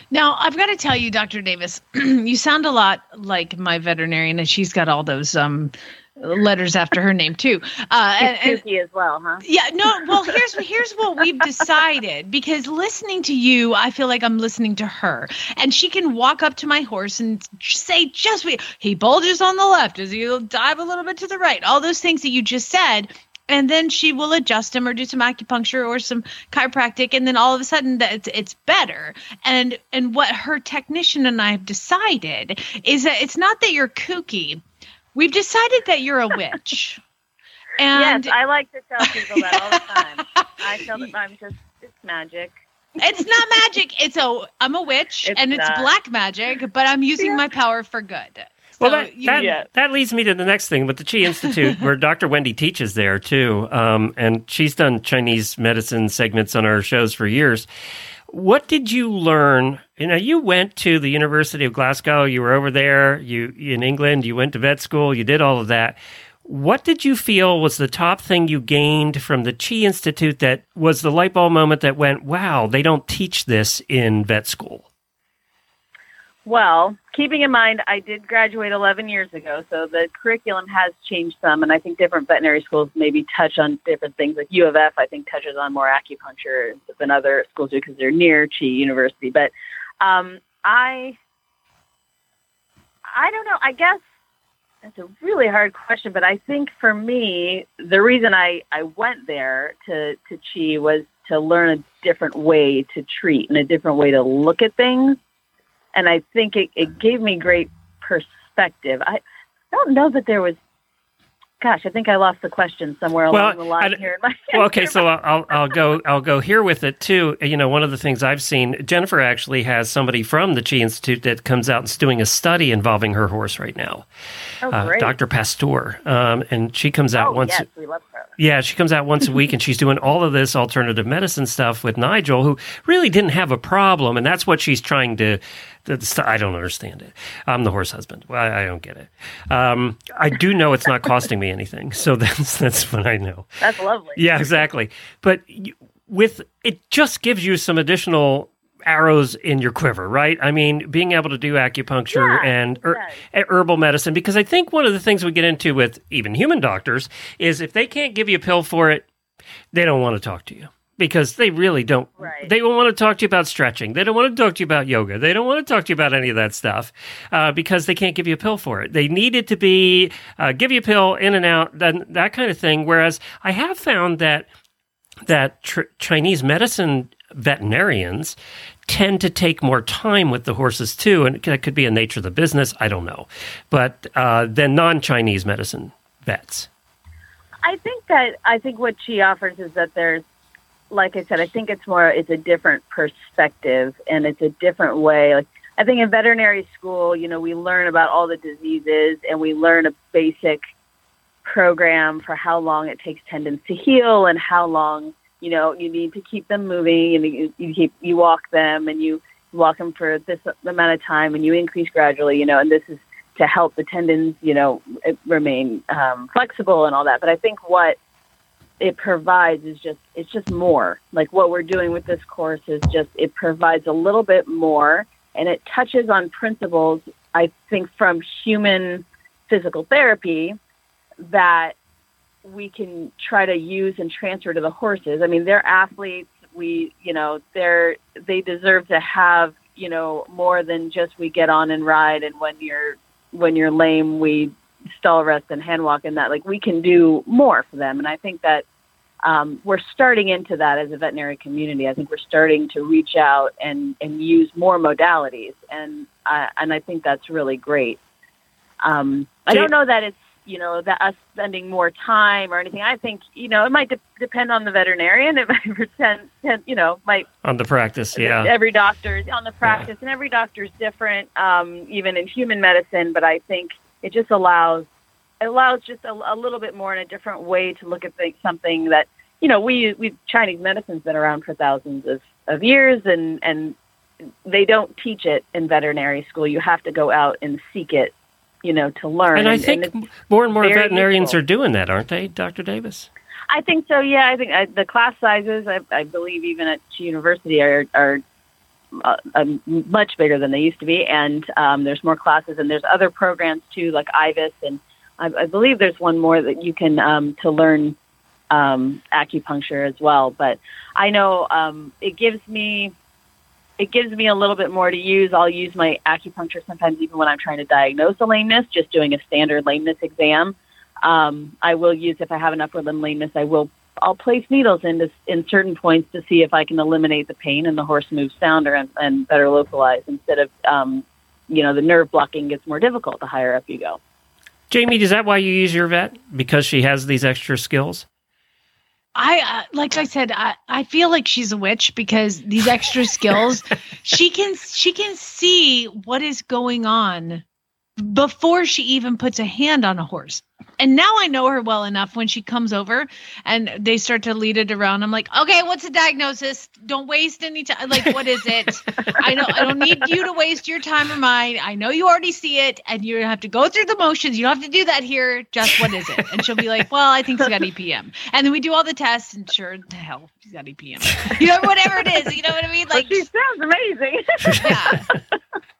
Now, I've got to tell you, Dr. Davis, (clears throat) you sound a lot like my veterinarian, and she's got all those um, letters after her name too. Uh, and, and- as well huh yeah, no. Well, here's here's what we've decided because listening to you, I feel like I'm listening to her, and she can walk up to my horse and say just what he bulges on the left, as he'll dive a little bit to the right, all those things that you just said. And then she will adjust him or do some acupuncture or some chiropractic, and then all of a sudden that it's, it's better. And and what her technician and I have decided is that it's not that you're kooky. We've decided that you're a witch. (laughs) And yes i like to tell people that all the time (laughs) i tell them i'm just it's magic It's not magic. (laughs) It's a I'm a witch It's and it's not. black magic, but I'm using my power for good. Well, that, you- that, Yeah. that leads me to the next thing with the Chi Institute, where Dr. Wendy teaches there too. Um, and she's done Chinese medicine segments on our shows for years. What did you learn? You know, you went to the University of Glasgow, you were over there, you in England, you went to vet school, you did all of that. What did you feel was the top thing you gained from the Chi Institute that was the light bulb moment that went, wow, they don't teach this in vet school? Well, keeping in mind, I did graduate 11 years ago, so the curriculum has changed some, and I think different veterinary schools maybe touch on different things. Like U of F, I think touches on more acupuncture than other schools do because they're near Chi University. But um, I, I don't know. I guess that's a really hard question, but I think for me, the reason I I went there to to Chi was to learn a different way to treat and a different way to look at things and I think it, it gave me great perspective. I don't know that there was. Gosh, I think I lost the question somewhere Well, along the line I- here. In my (laughs) Well, okay, so I'll, I'll go I'll go here with it too. You know, one of the things I've seen, Jennifer actually has somebody from the Chi Institute that comes out and is doing a study involving her horse right now, oh, uh. Dr. Pasteur, um, and she comes out oh, once. yes, we love her. Yeah, she comes out once a week (laughs) and she's doing all of this alternative medicine stuff with Nigel, who really didn't have a problem. And that's what she's trying to That's, I don't understand it. I'm the horse husband. Well, I, I don't get it. Um, I do know it's not costing me anything, so (laughs) that's that's what I know. That's lovely. Yeah, exactly. But with it, just gives you some additional arrows in your quiver, right? I mean, being able to do acupuncture Yeah, and er, herbal medicine, because I think one of the things we get into with even human doctors is if they can't give you a pill for it, they don't want to talk to you because they really don't. Right. They don't want to talk to you about stretching. They don't want to talk to you about yoga. They don't want to talk to you about any of that stuff uh, because they can't give you a pill for it. They need it to be uh, give you a pill in and out, then that kind of thing. Whereas I have found that that tr- Chinese medicine veterinarians tend to take more time with the horses too, and that could be a nature of the business. I don't know, but uh, than non-Chinese medicine vets. I think that I think what she offers is that there's, like I said, I think it's more it's a different perspective and it's a different way. Like I think in veterinary school, you know, we learn about all the diseases and we learn a basic program for how long it takes tendons to heal and how long you know you need to keep them moving and you, you keep you walk them and you walk them for this amount of time and you increase gradually. You know, and this is to help the tendons, you know, remain um, flexible and all that. But I think what it provides is just it's just more. Like what we're doing with this course is just it provides a little bit more, and it touches on principles I think from human physical therapy that we can try to use and transfer to the horses. I mean, they're athletes. We, you know, they're they deserve to have you know more than just we get on and ride, and when you're when you're lame, we stall rest and hand walk and that. Like we can do more for them, and I think that um, we're starting into that as a veterinary community. I think we're starting to reach out and and use more modalities, and I and I think that's really great. Um, I don't know that it's you know that us spending more time or anything. I think you know it might de- depend on the veterinarian. It might pretend, you know, might On the practice, yeah. every doctor on the practice and every doctor is different um, even in human medicine but i think it just allows it allows just a, a little bit more in a different way to look at things, something that you know we we chinese medicine's been around for thousands of, of years and and they don't teach it in veterinary school you have to go out and seek it you know to learn And I think it's- more and more veterinarians useful. are doing that, aren't they, Dr. Davis? I think so. Yeah, I think uh, the class sizes, I, I believe, even at university, are are uh, um, much bigger than they used to be, and um, there's more classes, and there's other programs too, like IVAS, and I, I believe there's one more that you can um, to learn um, acupuncture as well. But I know um, it gives me it gives me a little bit more to use. I'll use my acupuncture sometimes, even when I'm trying to diagnose a lameness, just doing a standard lameness exam um, I will use if I have an upper limb lameness. I will I'll place needles into in certain points to see if I can eliminate the pain and the horse moves sounder and, and better localized instead of um, you know the nerve blocking gets more difficult the higher up you go. Jamie, is that why you use your vet? Because she has these extra skills? I uh, like I said, I, I feel like she's a witch because these extra skills, (laughs) she can she can see what is going on before she even puts a hand on a horse. And now I know her well enough when she comes over and they start to lead it around. I'm like, okay, what's the diagnosis? Don't waste any time. Like, what is it? I don't I don't need you to waste your time or mine. I know you already see it and you have to go through the motions. You don't have to do that here. Just what is it? And she'll be like, Well, I think she's got EPM. And then we do all the tests and sure the hell she's got EPM. You know, whatever it is. You know what I mean? Like she sounds amazing. yeah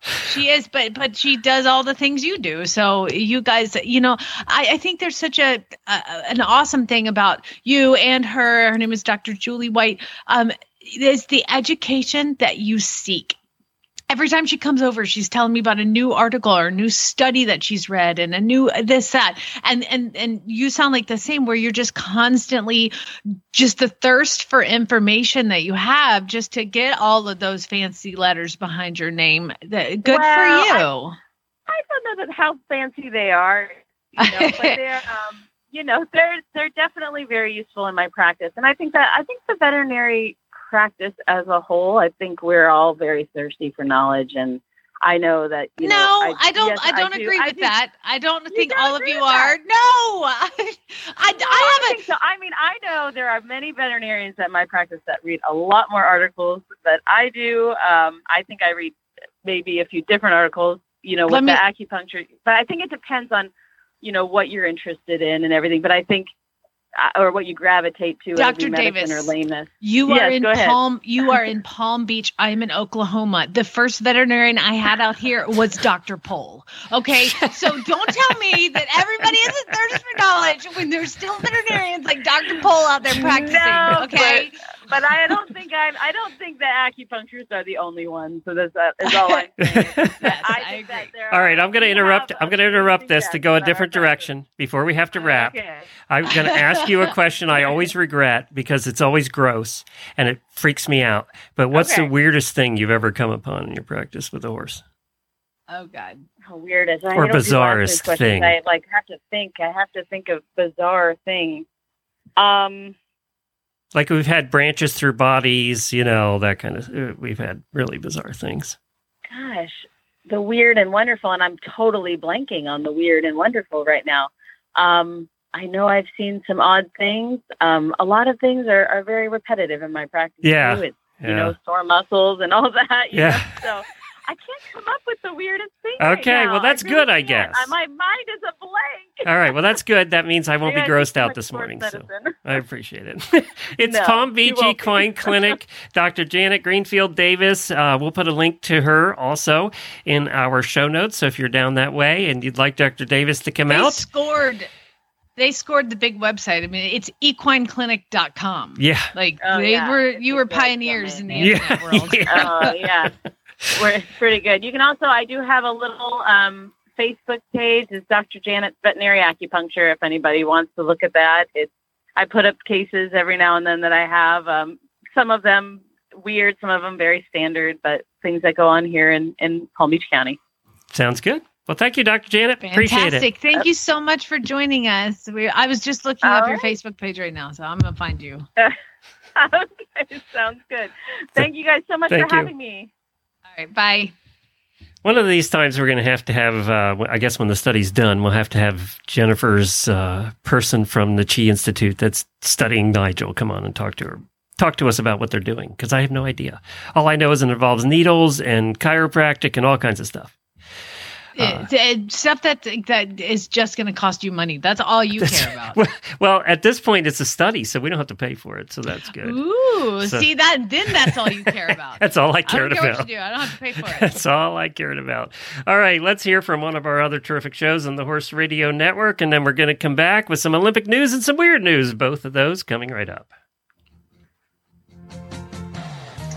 she is but but she does all the things you do. So you guys you know i, I think there's such a, a an awesome thing about you and her. Her name is dr julie white. Um is the education that you seek every time she comes over she's telling me about a new article or a new study that she's read and a new this that. And and and you sound like the same where you're just constantly just the thirst for information that you have just to get all of those fancy letters behind your name. That good Well, for you. I don't know that how fancy they are, you know, but (laughs) they're um, you know they're they're definitely very useful in my practice, and I think that I think the veterinary practice as a whole, I think we're all very thirsty for knowledge, and I know that you no, know, I, don't. yes, I don't do- agree I with do- that. I don't think don't all of you are. that? No, (laughs) I, I, No, I I have think so. I mean, I know there are many veterinarians at my practice that read a lot more articles that I do. Um, I think I read maybe a few different articles, you know, with me- the acupuncture. But I think it depends on, you know, what you're interested in and everything. But I think, Uh, or what you gravitate to, whether it be Dr. Davis. or lameness. You are in. Palm. You are in (laughs) Palm Beach. I'm in Oklahoma. The first veterinarian I had out here was Dr. Pole. Okay, so don't tell me that everybody is a thirst for knowledge when there's still veterinarians like Dr. Pole out there practicing. No, okay, But I don't think I'm. I don't think that acupuncturists are the only ones. So that's that is all I'm saying. (laughs) Yes, I I think that there All right, are- I'm going to interrupt. I'm going to interrupt this to go a different direction before we have to wrap. Okay. I'm going to ask you a question I always (laughs) regret because it's always gross and it freaks me out. But what's the weirdest thing you've ever come upon in your practice with a horse? Oh God. How weird is I Or don't do lots of bizarrest thing. I like have to think. I have to think of bizarre things. Um. Like we've had branches through bodies, you know, that kind of. uh, We've had really bizarre things. gosh, the weird and wonderful, and I'm totally blanking on the weird and wonderful right now. Um, I know I've seen some odd things. Um, a lot of things are, are very repetitive in my practice. Yeah. too. It's, Yeah. you know, sore muscles and all (laughs) that. you Yeah. know, So I can't come up with the weirdest thing. right Okay, now. well, that's really good, I can't. guess. I- my mind is a blank. All right. Well, that's good. That means I won't be Maybe I grossed out this sports morning. So. I appreciate it. (laughs) (laughs) it's No, Palm you Beach won't. Equine (laughs) Clinic. Dr. Janet Greenfield Davis. Uh, we'll put a link to her also in our show notes. So if you're down that way and you'd like Dr. Davis to come They out, scored. They scored the big website. I mean, it's equineclinic.com. yeah. Like Oh, they yeah. were, you a were pioneers in the domain. Yeah. internet world. yeah. Oh yeah, we're it's pretty good. You can also I do have a little um, Facebook page. It's Dr. Janet's Veterinary Acupuncture. If anybody wants to look at that, it's I put up cases every now and then that I have. Um, some of them weird, some of them very standard, but things that go on here in in Palm Beach County. Sounds good. Well, thank you, Dr. Janet. Appreciate it. Fantastic. Thank you so much for joining us. We, I was just looking up All your. Facebook page right now, so I'm going to find you. (laughs) okay, sounds good. Thank you guys so much Thank for you. having me. Right. Bye. One of these times, we're going to have to have, uh, I guess, when the study's done, we'll have to have Jennifer's uh, person from the Chi Institute that's studying Nigel come on and talk to her. Talk to us about what they're doing because I have no idea. All I know is it involves needles and chiropractic and all kinds of stuff. Uh. It's, it's stuff that that is just going to cost you money. That's all you care about. Well, (laughs) well, at this point, it's a study, so we don't have to pay for it. So that's good. Ooh, So- see that? Then that's all you care (laughs) about. That's all I cared I don't care about. what you do. I don't have to pay for it. (laughs) That's all I cared about. All right, let's hear from one of our other terrific shows on the Horse Radio Network, and then we're going to come back with some Olympic news and some weird news. Both of those coming right up.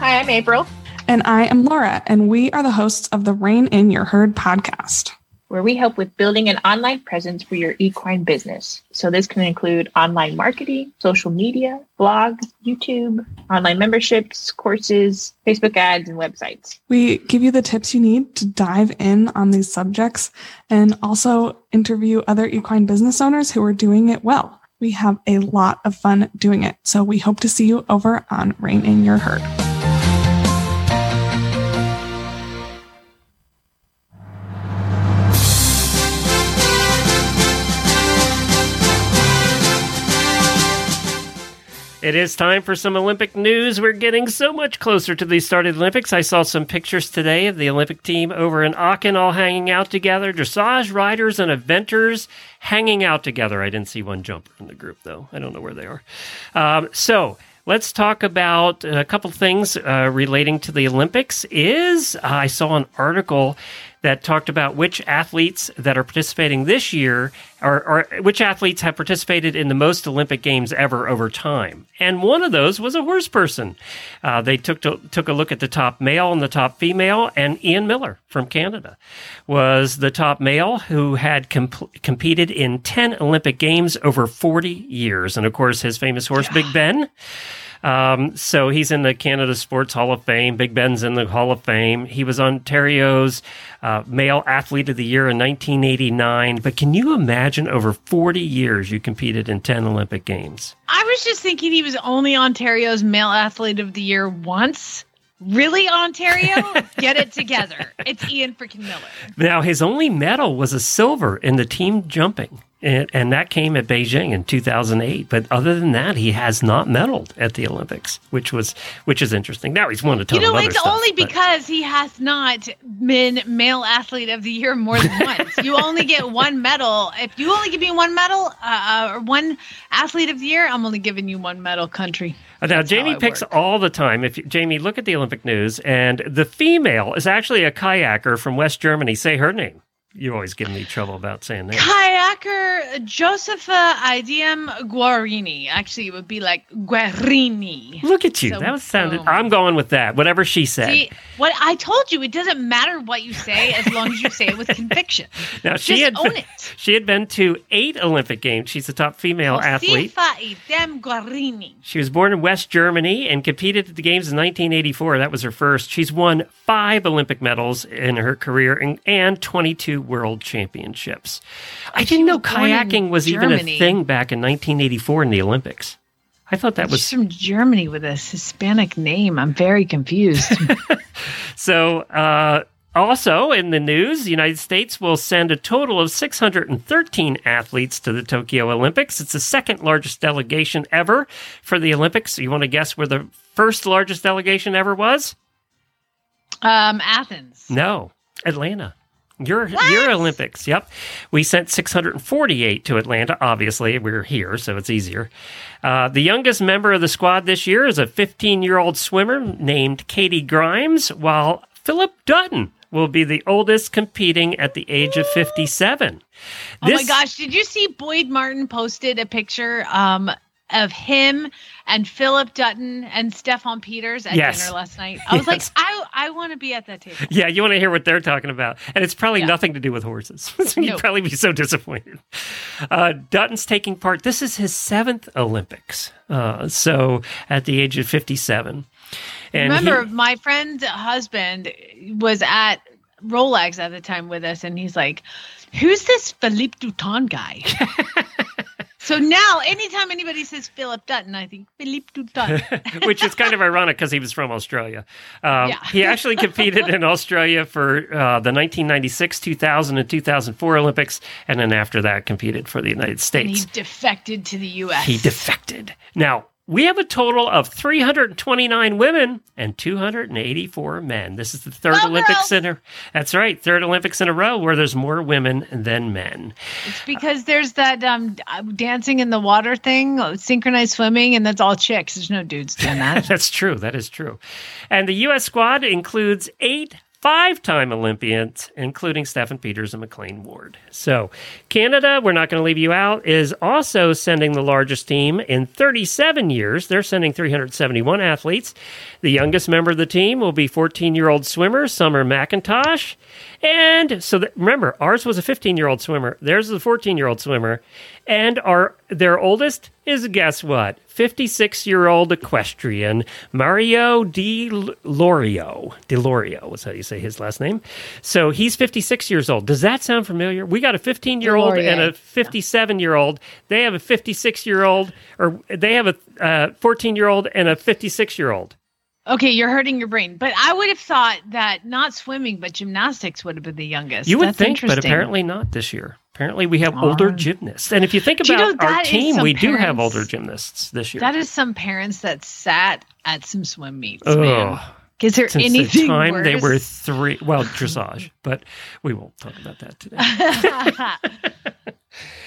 Hi, I'm April, And I am Laura, and we are the hosts of the Rein in Your Herd podcast. where we help with building an online presence for your equine business. So this can include online marketing, social media, blog, YouTube, online memberships, courses, Facebook ads, and websites. We give you the tips you need to dive in on these subjects and also interview other equine business owners who are doing it well. We have a lot of fun doing it. So we hope to see you over on Rein in Your Herd. It is time for some Olympic news. We're getting so much closer to the start of the Olympics. I saw some pictures today of the Olympic team over in Aachen all hanging out together. Dressage riders and eventers hanging out together. I didn't see one jumper in the group, though. I don't know where they are. Um, so let's talk about a couple things uh, relating to the Olympics. Is uh, I saw an article that talked about which athletes that are participating this year or, or which athletes have participated in the most Olympic Games ever over time. And one of those was a horse person. Uh, they took to, took a look at the top male and the top female, and Ian Millar from Canada was the top male who had comp- competed in 10 Olympic Games over 40 years. And of course, his famous horse, Big Ben. Um, so he's in the Canada Sports Hall of Fame. Big Ben's in the Hall of Fame. He was Ontario's uh, Male Athlete of the Year in 1989. But can you imagine over 40 years you competed in 10 Olympic Games? I was just thinking he was only Ontario's male athlete of the year once. Really, Ontario? (laughs) Get it together. It's Ian freaking Millar. Now, his only medal was a silver in the team jumping. And, and that came at Beijing in 2008. But other than that, he has not medaled at the Olympics, which was which is interesting. Now he's won a ton You know, it's stuff, only but- because he has not been male athlete of the year more than once. you only get (laughs) one medal. If you only give me one medal uh, or one athlete of the year, I'm only giving you one medal, country. Now, That's Jamie picks work. all the time. If you, Jamie, look at the Olympic news, and the female is actually a kayaker from West Germany. Say her name. You always giving me trouble about saying that. Kayaker Josefa Idiem Guerrini. Actually, it would be like Guerrini. Look at you. So, that was sounded. I'm going with that. Whatever she said. See, what I told you, it doesn't matter what you say as long as you say it with conviction. (laughs) now she just had own it. (laughs) she had been to eight Olympic games. She's the top female athlete. Josefa Idiem Guerrini. She was born in West Germany and competed at the games in 1984. That was her first. She's won five Olympic medals in her career and, and 22 world championships. I didn't know was born in kayaking was even a thing back in 1984 in the Olympics. I thought that She's was from Germany with a Hispanic name. I'm very confused. (laughs) (laughs) so. Uh, also, in the news, the United States will send a total of 613 athletes to the Tokyo Olympics. It's the second largest delegation ever for the Olympics. You want to guess where the first largest delegation ever was? um, Athens. No, Atlanta. Your your Olympics. Yep. We sent 648 to Atlanta. Obviously, we're here, so it's easier. Uh, the youngest member of the squad this year is a 15 year old swimmer named Katie Grimes, while Philip Dutton will be the oldest competing at the age of 57. Oh my gosh, did you see Boyd Martin posted a picture um, of him and Philip Dutton and Steffen Peters at Yes. dinner last night? I was like, I, I want to be at that table. Yeah, you want to hear what they're talking about. And it's probably Yeah. nothing to do with horses. (laughs) You'd No. probably be so disappointed. Uh, Dutton's taking part. This is his seventh Olympics. Uh, so at the age of 57. And Remember, he- my friend's husband was at Rolex at the time with us, and he's like, "Who's this Philippe Dutton guy?" (laughs) so now, anytime anybody says Philip Dutton, I think Philip Dutton. (laughs) which is kind of ironic because he was from Australia. Um, Yeah. He actually competed in Australia for uh, the 1996, 2000, and 2004 Olympics. And then after that, competed for the United and States. he defected to the U.S. He defected. Now, we have a total of 329 women and 284 men. This is the third Go Olympics girls! in a, that's right, third Olympics in a row where there's more women than men. It's because there's that um, dancing in the water thing, synchronized swimming, and that's all chicks. There's no dudes doing that. (laughs) That's true. That is true. And the U.S. squad includes eight five time Olympians, including Steffen Peters and McLain Ward. So, Canada, we're not going to leave you out, is also sending the largest team in 37 years. They're sending 371 athletes. The youngest member of the team will be 14 year old swimmer Summer McIntosh. And so, that, remember, ours was a 15 year old swimmer. Theirs is a 14 year old swimmer. And our their oldest is guess what? 56 year old equestrian Mario Di Lorio. Deslauriers was how you say his last name. So he's 56 years old. Does that sound familiar? We got a 15 year old and a 57 year old. They have a 56 year old, or they have a uh, 14 year old and a 56 year old. Okay, you're hurting your brain. But I would have thought that not swimming, but gymnastics would have been the youngest. You would That's think, but apparently not this year. Apparently, we have older gymnasts. And if you think Do you about know our team, we do have older gymnasts this year. that is some parents that sat at some swim meets, Ugh. man. Is there Since anything the time worse? they were three, well, dressage, but we won't talk about that today. (laughs) (laughs)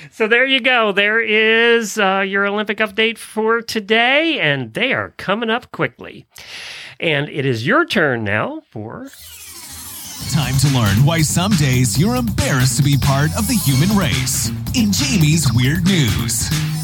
So there you go. There is uh, your Olympic update for today, and they are coming up quickly. And it is your turn now for. Time to learn why some days you're embarrassed to be part of the human race. In Jamie's Weird News.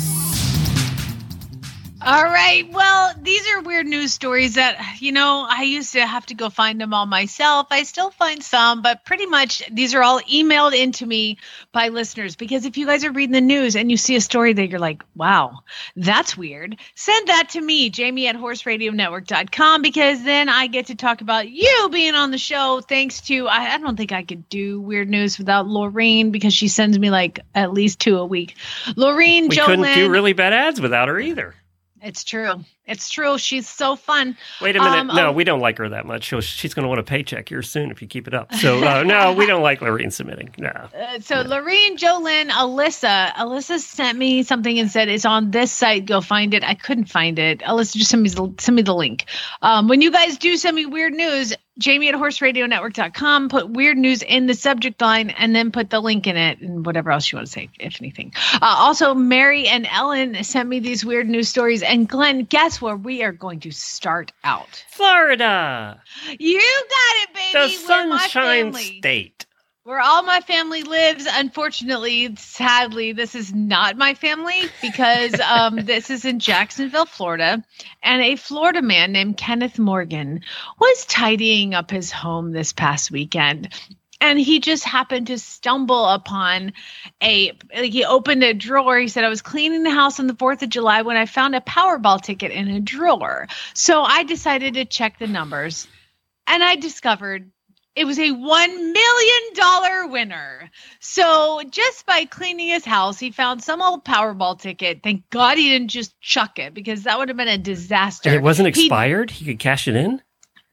All right. Well, these are weird news stories that, you know, I used to have to go find them all myself. I still find some, but pretty much these are all emailed into me by listeners because if you guys are reading the news and you see a story that you're like, wow, that's weird, send that to me, Jamie at horseradionetwork.com, because then I get to talk about you being on the show. Thanks to, I, I don't think I could do weird news without Lorraine because she sends me like at least two a week. Lorraine, We Jolyn, couldn't do really bad ads without her either. It's true. It's true. She's so fun. Wait a minute. Um, no, oh. we don't like her that much. She'll, she's going to want a paycheck here soon if you keep it up. So, uh, (laughs) no, we don't like Lorraine submitting. No. Uh, so Lorene, Jolyn, Alyssa, Alyssa sent me something and said it's on this site. Go find it. I couldn't find it. Alyssa, just send me the, send me the link. Um, when you guys do send me weird news, Jamie at horseradionetwork.com, put weird news in the subject line and then put the link in it and whatever else you want to say, if anything. Uh, also, Mary and Ellen sent me these weird news stories. And Glenn, guess where we are going to start out? Florida, You got it, baby. the Where my Sunshine State. Where all my family lives. Unfortunately, sadly, this is not my family because (laughs) um, this is in Jacksonville, Florida. And a Florida man named Kenneth Morgan was tidying up his home this past weekend. And he just happened to stumble upon a, like he opened a drawer. He said, I was cleaning the house on the 4th of July when I found a Powerball ticket in a drawer. So I decided to check the numbers and I discovered it was a $1 million winner. So just by cleaning his house, he found some old Powerball ticket. Thank God he didn't just chuck it because that would have been a disaster. And it wasn't He- expired. He could cash it in.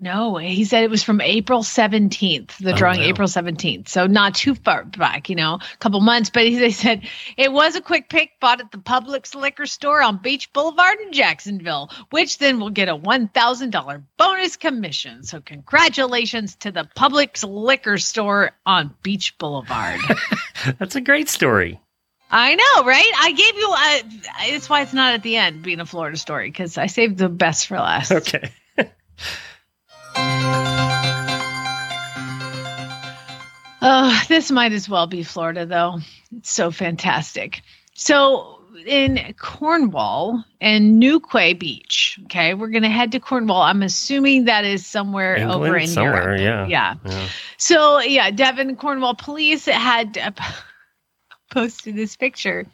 No, he said it was from April 17th, the Oh, drawing wow. April 17th. So not too far back, you know, a couple months. But he, they said it was a quick pick bought at the Publix liquor store on Beach Boulevard in Jacksonville, which then will get a $1,000 bonus commission. So congratulations to the Publix liquor store on Beach Boulevard. (laughs) That's a great story. I know, right? I gave you, uh, that's why it's not at the end being a Florida story because I saved the best for last. Okay. (laughs) Oh, this might as well be Florida, though. It's so fantastic. So, in Cornwall and Newquay Beach, okay, we're going to head to Cornwall. I'm assuming that is somewhere England, over in somewhere, Europe. yeah. Yeah. Yeah. So, yeah, Devon Cornwall police had uh, posted this picture.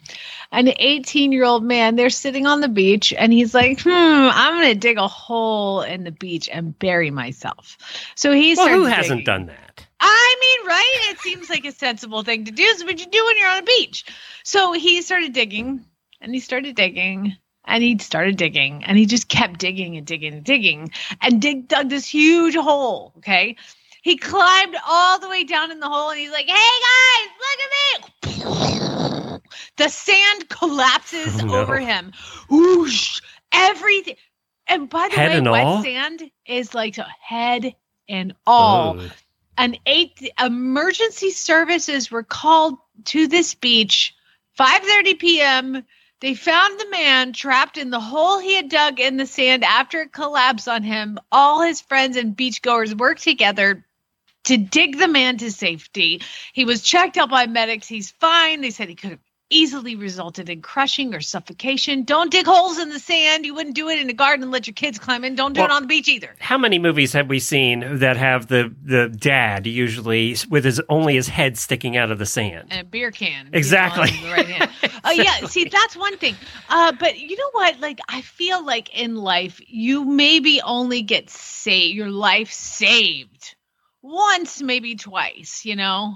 An 18 year old man, they're sitting on the beach, and he's like, hmm, I'm going to dig a hole in the beach and bury myself. So he's. Well, who hasn't digging. done that? I mean, right? It seems like a sensible thing to do. It's what you do when you're on a beach. So he started digging and he started digging and he started digging and he just kept digging and digging and digging and dig dug this huge hole. Okay. He climbed all the way down in the hole and he's like, hey guys, look at me. The sand collapses (laughs) Oh, no. over him. Whoosh. Everything. And by the Head way, wet all? sand is like a head and all Oh, an eight emergency services were called to this beach 5:30 p.m. They found the man trapped in the hole he had dug in the sand after it collapsed on him. All his friends and beachgoers worked together to dig the man to safety. He was checked out by medics. He's fine. They said he could have easily resulted in crushing or suffocation. Don't dig holes in the sand. You wouldn't do it in a garden and let your kids climb in. Don't do it on the beach either. How many movies have we seen that have the the dad usually with his only his head sticking out of the sand? and a beer can. Exactly. You know, right hand. Oh (laughs) yeah, see that's one thing. Uh, but you know what? Like I feel like in life, you maybe only get saved your life saved once, maybe twice. You know,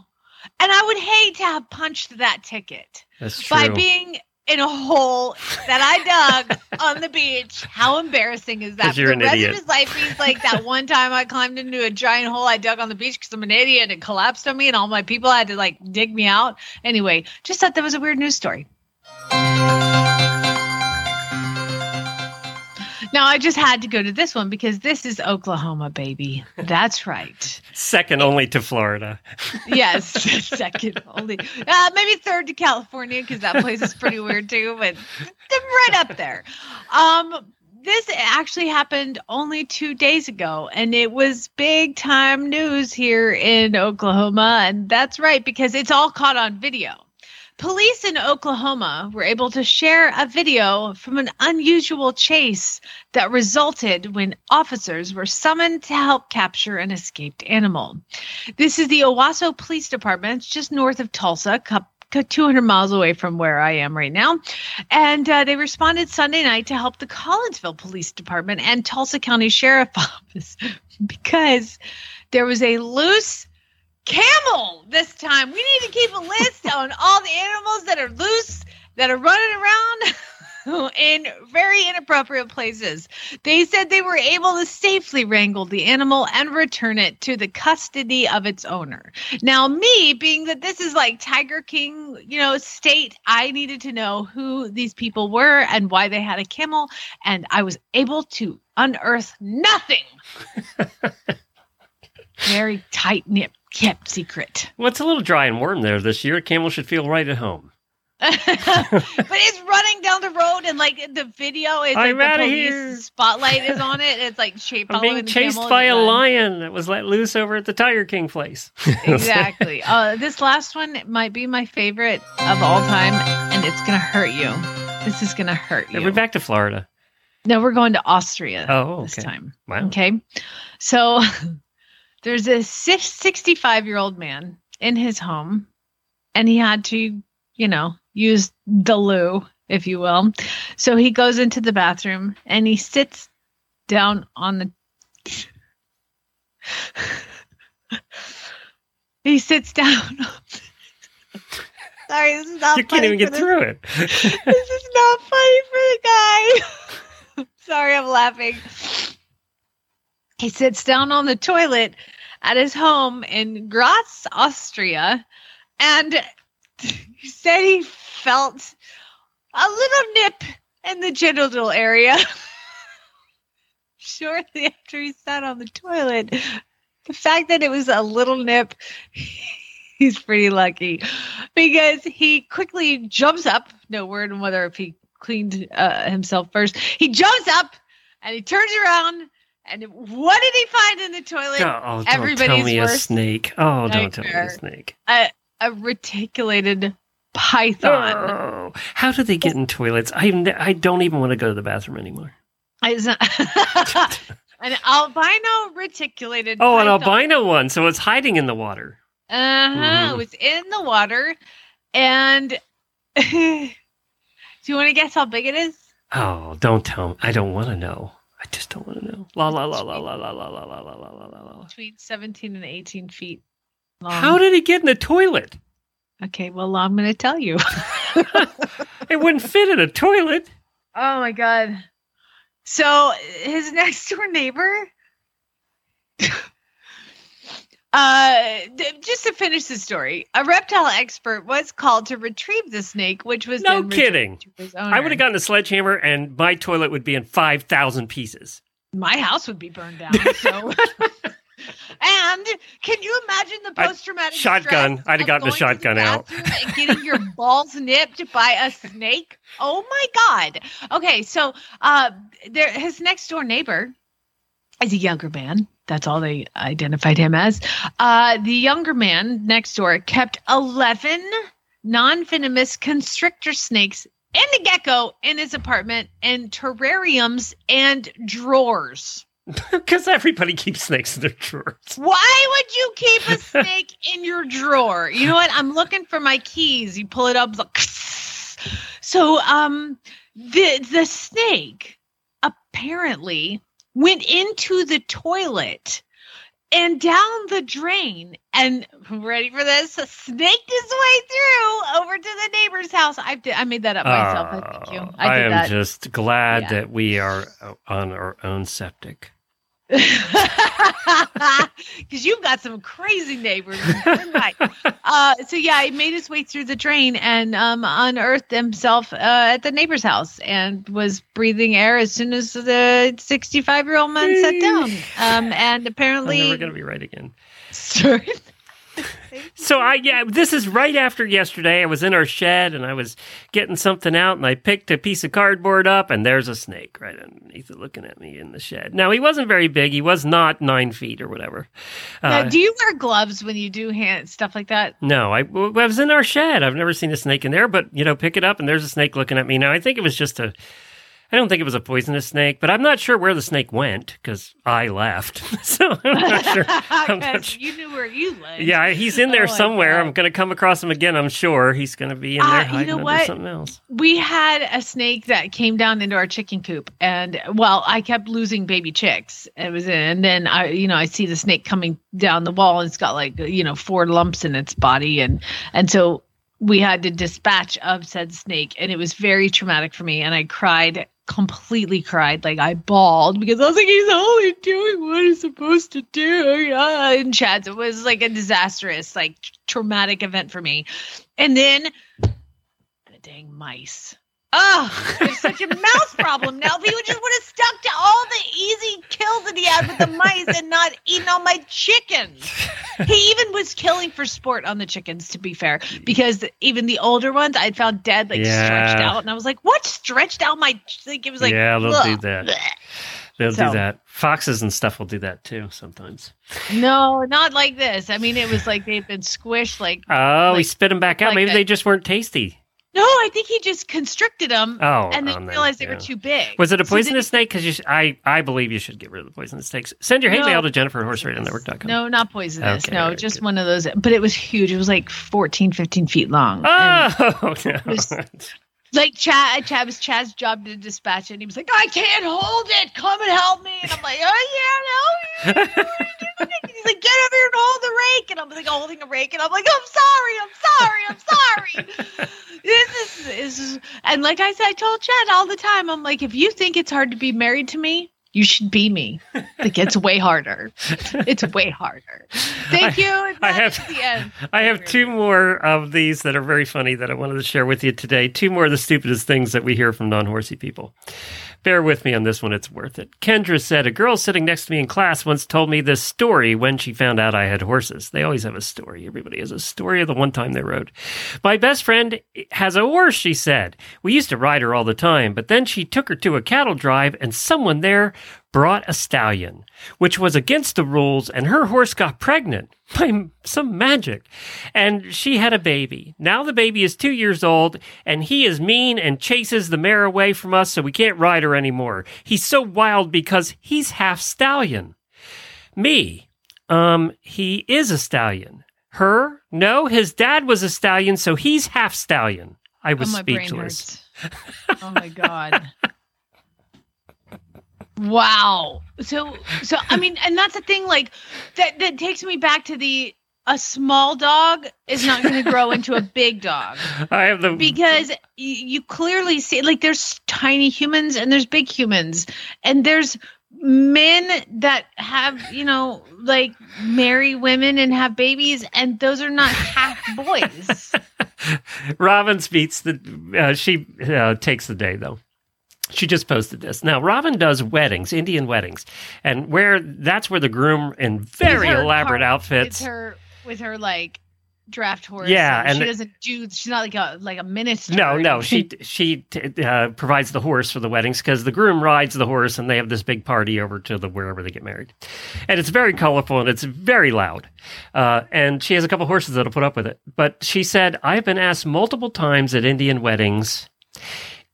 and I would hate to have punched that ticket by being in a hole that I dug on the beach. How embarrassing is that? you're For an the rest idiot. of his life, he's like that (laughs) one time I climbed into a giant hole I dug on the beach because I'm an idiot and it collapsed on me, and all my people had to like dig me out. Anyway, just thought that was a weird news story. Now I just had to go to this one because this is Oklahoma, baby. That's right. Second only to Florida. Yes, (laughs) second only. Uh, maybe third to California because that place is pretty weird too, but right up there. Um, this actually happened only two days ago, and it was big time news here in Oklahoma. And that's right because it's all caught on video. Police in Oklahoma were able to share a video from an unusual chase that resulted when officers were summoned to help capture an escaped animal. This is the Owasso Police Department. It's just north of Tulsa, cou- cou- 200 miles away from where I am right now. And uh, they responded Sunday night to help the Collinsville Police Department and Tulsa County Sheriff (laughs) Office because there was a loose camel this time. We need to keep a list (laughs) on all the animals that are loose, that are running around. (laughs) in very inappropriate places. They said they were able to safely wrangle the animal and return it to the custody of its owner. Now, me being that this is like Tiger King, you know, state, I needed to know who these people were and why they had a camel, and I was able to unearth nothing. (laughs) very tight knit kept secret. Well, it's a little dry and warm there this year. Camel should feel right at home. (laughs) but it's running down the road, and like the video is like I'm the outta police here. spotlight is (laughs) on it. It's like shape I'm being chased by a lion that was let loose over at the Tiger King place. (laughs) exactly. Uh, this last one might be my favorite of all time, and it's gonna hurt you. This is gonna hurt Are We're back to Florida? No, we're going to Austria Oh, this time. Wow. Okay. So there's a 65 year old man in his home, and he had to, you know, use the loo, if you will. So he goes into the bathroom and he sits down on the. (laughs) he sits down. (laughs) Sorry, this is not You can't even for get this through it. (laughs) this is not funny for the guy. Sorry, I'm laughing. He sits down on the toilet at his home in Graz, Austria, and he said he felt a little nip in the genital area. (laughs) Shortly after he sat on the toilet, the fact that it was a little nip, (laughs) he's pretty lucky because he quickly jumps up. No word on whether if he cleaned uh, himself first. He jumps up and he turns around. And what did he find in the toilet? Oh, don't Everybody's tell me a snake. Oh, don't tell me a snake. A, a reticulated python. Oh, how do they get in toilets? I I don't even want to go to the bathroom anymore. (laughs) An albino reticulated. Oh, an albino one, so it's hiding in the water. Uh huh. Mhm. It was in the water, and (laughs) do you want to guess how big it is? Oh, don't tell me. I don't want to know. I just don't want to know. La la la la la la la la la la la la la. Between seventeen and eighteen feet long. How did he get in the toilet? Okay, well, I'm going to tell you. It wouldn't fit in a toilet. Oh my god. So his next door neighbor uh just to finish the story, a reptile expert was called to retrieve the snake, which was No kidding. I would have gotten a sledgehammer, and my toilet would be in five thousand pieces. my house would be burned down. So (laughs) And can you imagine the I'd- post traumatic shotgun. I'd have gotten a shotgun out. and getting your (laughs) balls nipped by a snake? Oh my god. Okay, so uh there his next door neighbor is a younger man. That's all they identified him as. Uh the younger man next door kept 11 non-venomous constrictor snakes and a gecko in his apartment in terrariums and drawers. (laughs) Because everybody keeps snakes in their drawers. Why would you keep a (laughs) snake in your drawer? You know what? I'm looking for my keys. You pull it up. Look. (laughs) So, um, the the snake apparently went into the toilet and down the drain. And ready for this. Snaked his way through over to the neighbor's house. I did i made that up myself. I thank you. Oh, I am that. just glad Yeah. that we are on our own septic. (laughs) because you've got some crazy neighbors. (laughs) Uh, so yeah, he made his way through the drain and um, unearthed himself uh, at the neighbor's house and was breathing air as soon as the 65 year old man sat down. Um, and apparently, we're going to be right again. (laughs) Sorry. So I yeah, this is right after yesterday. I was in our shed and I was getting something out and I picked a piece of cardboard up and there's a snake right underneath it looking at me in the shed. Now he wasn't very big. He was not nine feet or whatever. now, Uh, do you wear gloves when you do hand stuff like that? no, I, I was in our shed. I've never seen a snake in there, but you know, pick it up and there's a snake looking at me. Now I think it was just a. I don't think it was a poisonous snake, but I'm not sure where the snake went because I left. (laughs) so I'm not sure. I'm not (laughs) sure. you knew where you lived. Yeah, he's in there Oh somewhere. I'm going to come across him again. I'm sure he's going to be in there Uh, you hiding know under what? something else. we had a snake that came down into our chicken coop and well i kept losing baby chicks it was and then i you know i see the snake coming down the wall and it's got like you know four lumps in its body and and so we had to dispatch of said snake, and it was very traumatic for me. And I cried, completely cried, like I bawled because I was like, he's only doing what he's supposed to do. Yeah. And Chad's, it was like a disastrous, like traumatic event for me. And then the dang mice. Oh, there's such a mouse problem now. If he would just would have stuck to all the easy kills that he had with the mice and not eaten all my chickens. He even was killing for sport on the chickens, to be fair, because even the older ones I'd found dead, like stretched out, and I was like, "What stretched out my?" Like it was like, yeah, they'll do that. They'll So- do that. Foxes and stuff will do that too sometimes. No, not like this. I mean, it was like they've been squished. Like, Oh, he Like- spit them back out. like Maybe that- they just weren't tasty. No, I think he just constricted them, Oh, and then oh, them, realized they yeah. were too big. Was it a So poisonous snake? Because sh- I, I believe you should get rid of the poisonous snakes. Send your hate No. mail to Jennifer at horseradionetwork.com. No, not poisonous. Okay, no, just good. one of those. But it was huge. It was like 14, 15 feet long. And, Oh (laughs) no! was- (laughs) like Chad, Chad was Chad's job to dispatch it. And he was like, I can't hold it. Come and help me. And I'm like, oh yeah, no. (laughs) He's like, get over here and hold the rake. And I'm like holding a rake. And I'm like, I'm sorry. I'm sorry. I'm sorry. (laughs) this is this is and like I said, I told Chad all the time, I'm like, if you think it's hard to be married to me, you should be me. It gets way harder. It's (laughs) way harder. Thank you. And I have- the end. I have two more of these that are very funny that I wanted to share with you today. Two more of the stupidest things that we hear from non horsey people. Bear with me on this one, it's worth it. Kendra said, A girl sitting next to me in class once told me this story when she found out I had horses. They always have a story. Everybody has a story of the one time they rode. My best friend has a horse, she said. We used to ride her all the time, but then she took her to a cattle drive and someone there brought a stallion, which was against the rules, and her horse got pregnant (laughs) by some magic. And she had a baby. Now the baby is two years old, and he is mean and chases the mare away from us, so we can't ride her anymore. He's so wild because he's half stallion. Me, um, he is a stallion. Her, no, his dad was a stallion, so he's half stallion. I was oh, my brain speechless. oh my god. (laughs) Wow. So so I mean, and that's the thing, like that that takes me back to the a small dog is not going to grow into a big dog I have the because you clearly see like there's tiny humans and there's big humans and there's men that have you know like marry women and have babies and those are not half boys (laughs) Robin beats the. Uh, she uh, takes the day though. She just posted this. Now Robin does weddings, Indian weddings, and where that's where the groom in very elaborate car- outfits. It's her with her like draft horse. Yeah, and and she the- doesn't do. She's not like a like a minister. No, no, she she t- uh, provides the horse for the weddings because the groom rides the horse and they have this big party over to the wherever they get married, and it's very colorful and it's very loud, uh, and she has a couple horses that'll put up with it. But she said, "I've been asked multiple times at Indian weddings,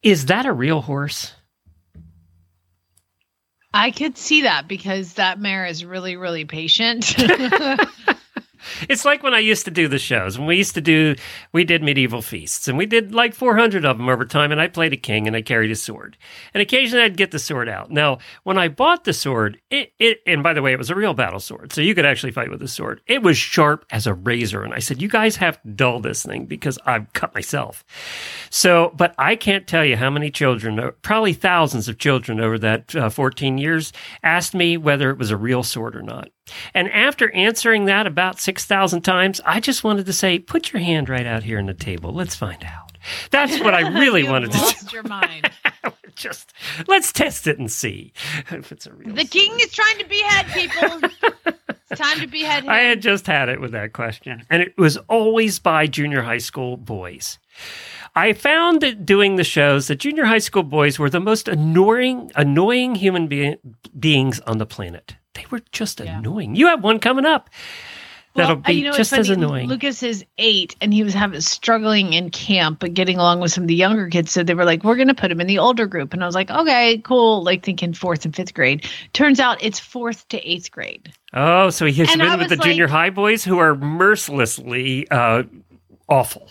is that a real horse?" I could see that because that mare is really really patient. (laughs) (laughs) It's like when I used to do the shows. When we used to do, we did medieval feasts, and we did like 400 of them over time. And I played a king, and I carried a sword. And occasionally, I'd get the sword out. Now, when I bought the sword, it, it and by the way, it was a real battle sword, so you could actually fight with the sword. It was sharp as a razor, and I said, "You guys have to dull this thing because I've cut myself." So, but I can't tell you how many children, uh, probably thousands of children over that uh, 14 years, asked me whether it was a real sword or not. And after answering that about 6,000 times, I just wanted to say, put your hand right out here on the table. Let's find out. That's what I (laughs) really wanted to lost your mind. (laughs) Just let's test it and see if it's a real The sword. king is trying to behead people. (laughs) it's time to behead him. I had just had it with that question, and it was always by junior high school boys. I found that doing the shows that junior high school boys were the most annoying, annoying human be- beings on the planet. They were just Yeah. annoying. You have one coming up that'll be you know, just as annoying. Lucas is eight, and he was having struggling in camp, but getting along with some of the younger kids. So they were like, "We're going to put him in the older group," and I was like, "Okay, cool." Like thinking fourth and fifth grade. Turns out it's fourth to eighth grade. oh, so he has And been with the was junior high boys who are mercilessly uh, awful.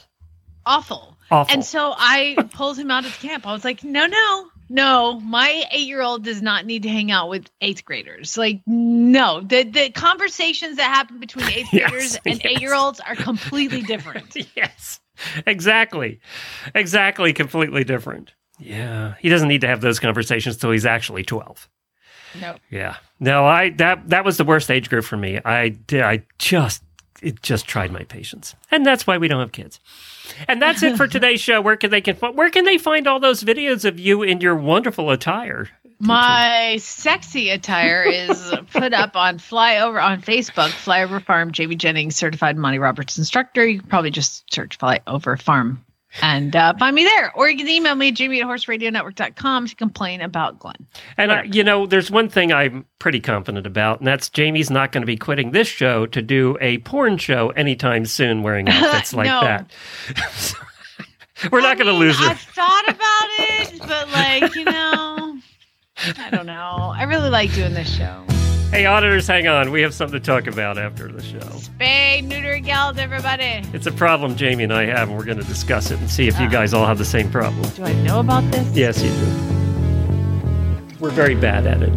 Awful. Awful. And so I pulled him out of camp. I was like, "No, no." No, my eight-year-old does not need to hang out with eighth graders. Like, no, the the conversations that happen between eighth (laughs) Yes, graders and yes. eight-year-olds are completely (laughs) different. yes. exactly. Exactly. Completely different. Yeah. He doesn't need to have those conversations till he's actually 12. No. Yeah. No, I that that was the worst age group for me. I did I just it just tried my patience. And that's why we don't have kids. And that's it for (laughs) today's show. Where can they can where can they find all those videos of you in your wonderful attire? My sexy attire is put up on Flyover on Facebook, Flyover Farm, JB Jennings, certified Monty Roberts instructor. You can probably just search Flyover Farm and uh, find me there. Or you can email me, jamie at horseradionetwork.com to complain about Glenn. And, I, you know, there's one thing I'm pretty confident about, and that's Jamie's not going to be quitting this show to do a porn show anytime soon wearing (laughs) outfits like that. (laughs) We're not going to lose her. I've thought about it, but like, you know, I don't know. I really like doing this show. Hey, auditors, hang on. We have something to talk about after the show. Spay, neuter, gals, everybody. It's a problem Jamie and I have, and we're going to discuss it and see if you ah. guys all have the same problem. Do I know about this? Yes, you do. We're very bad at it.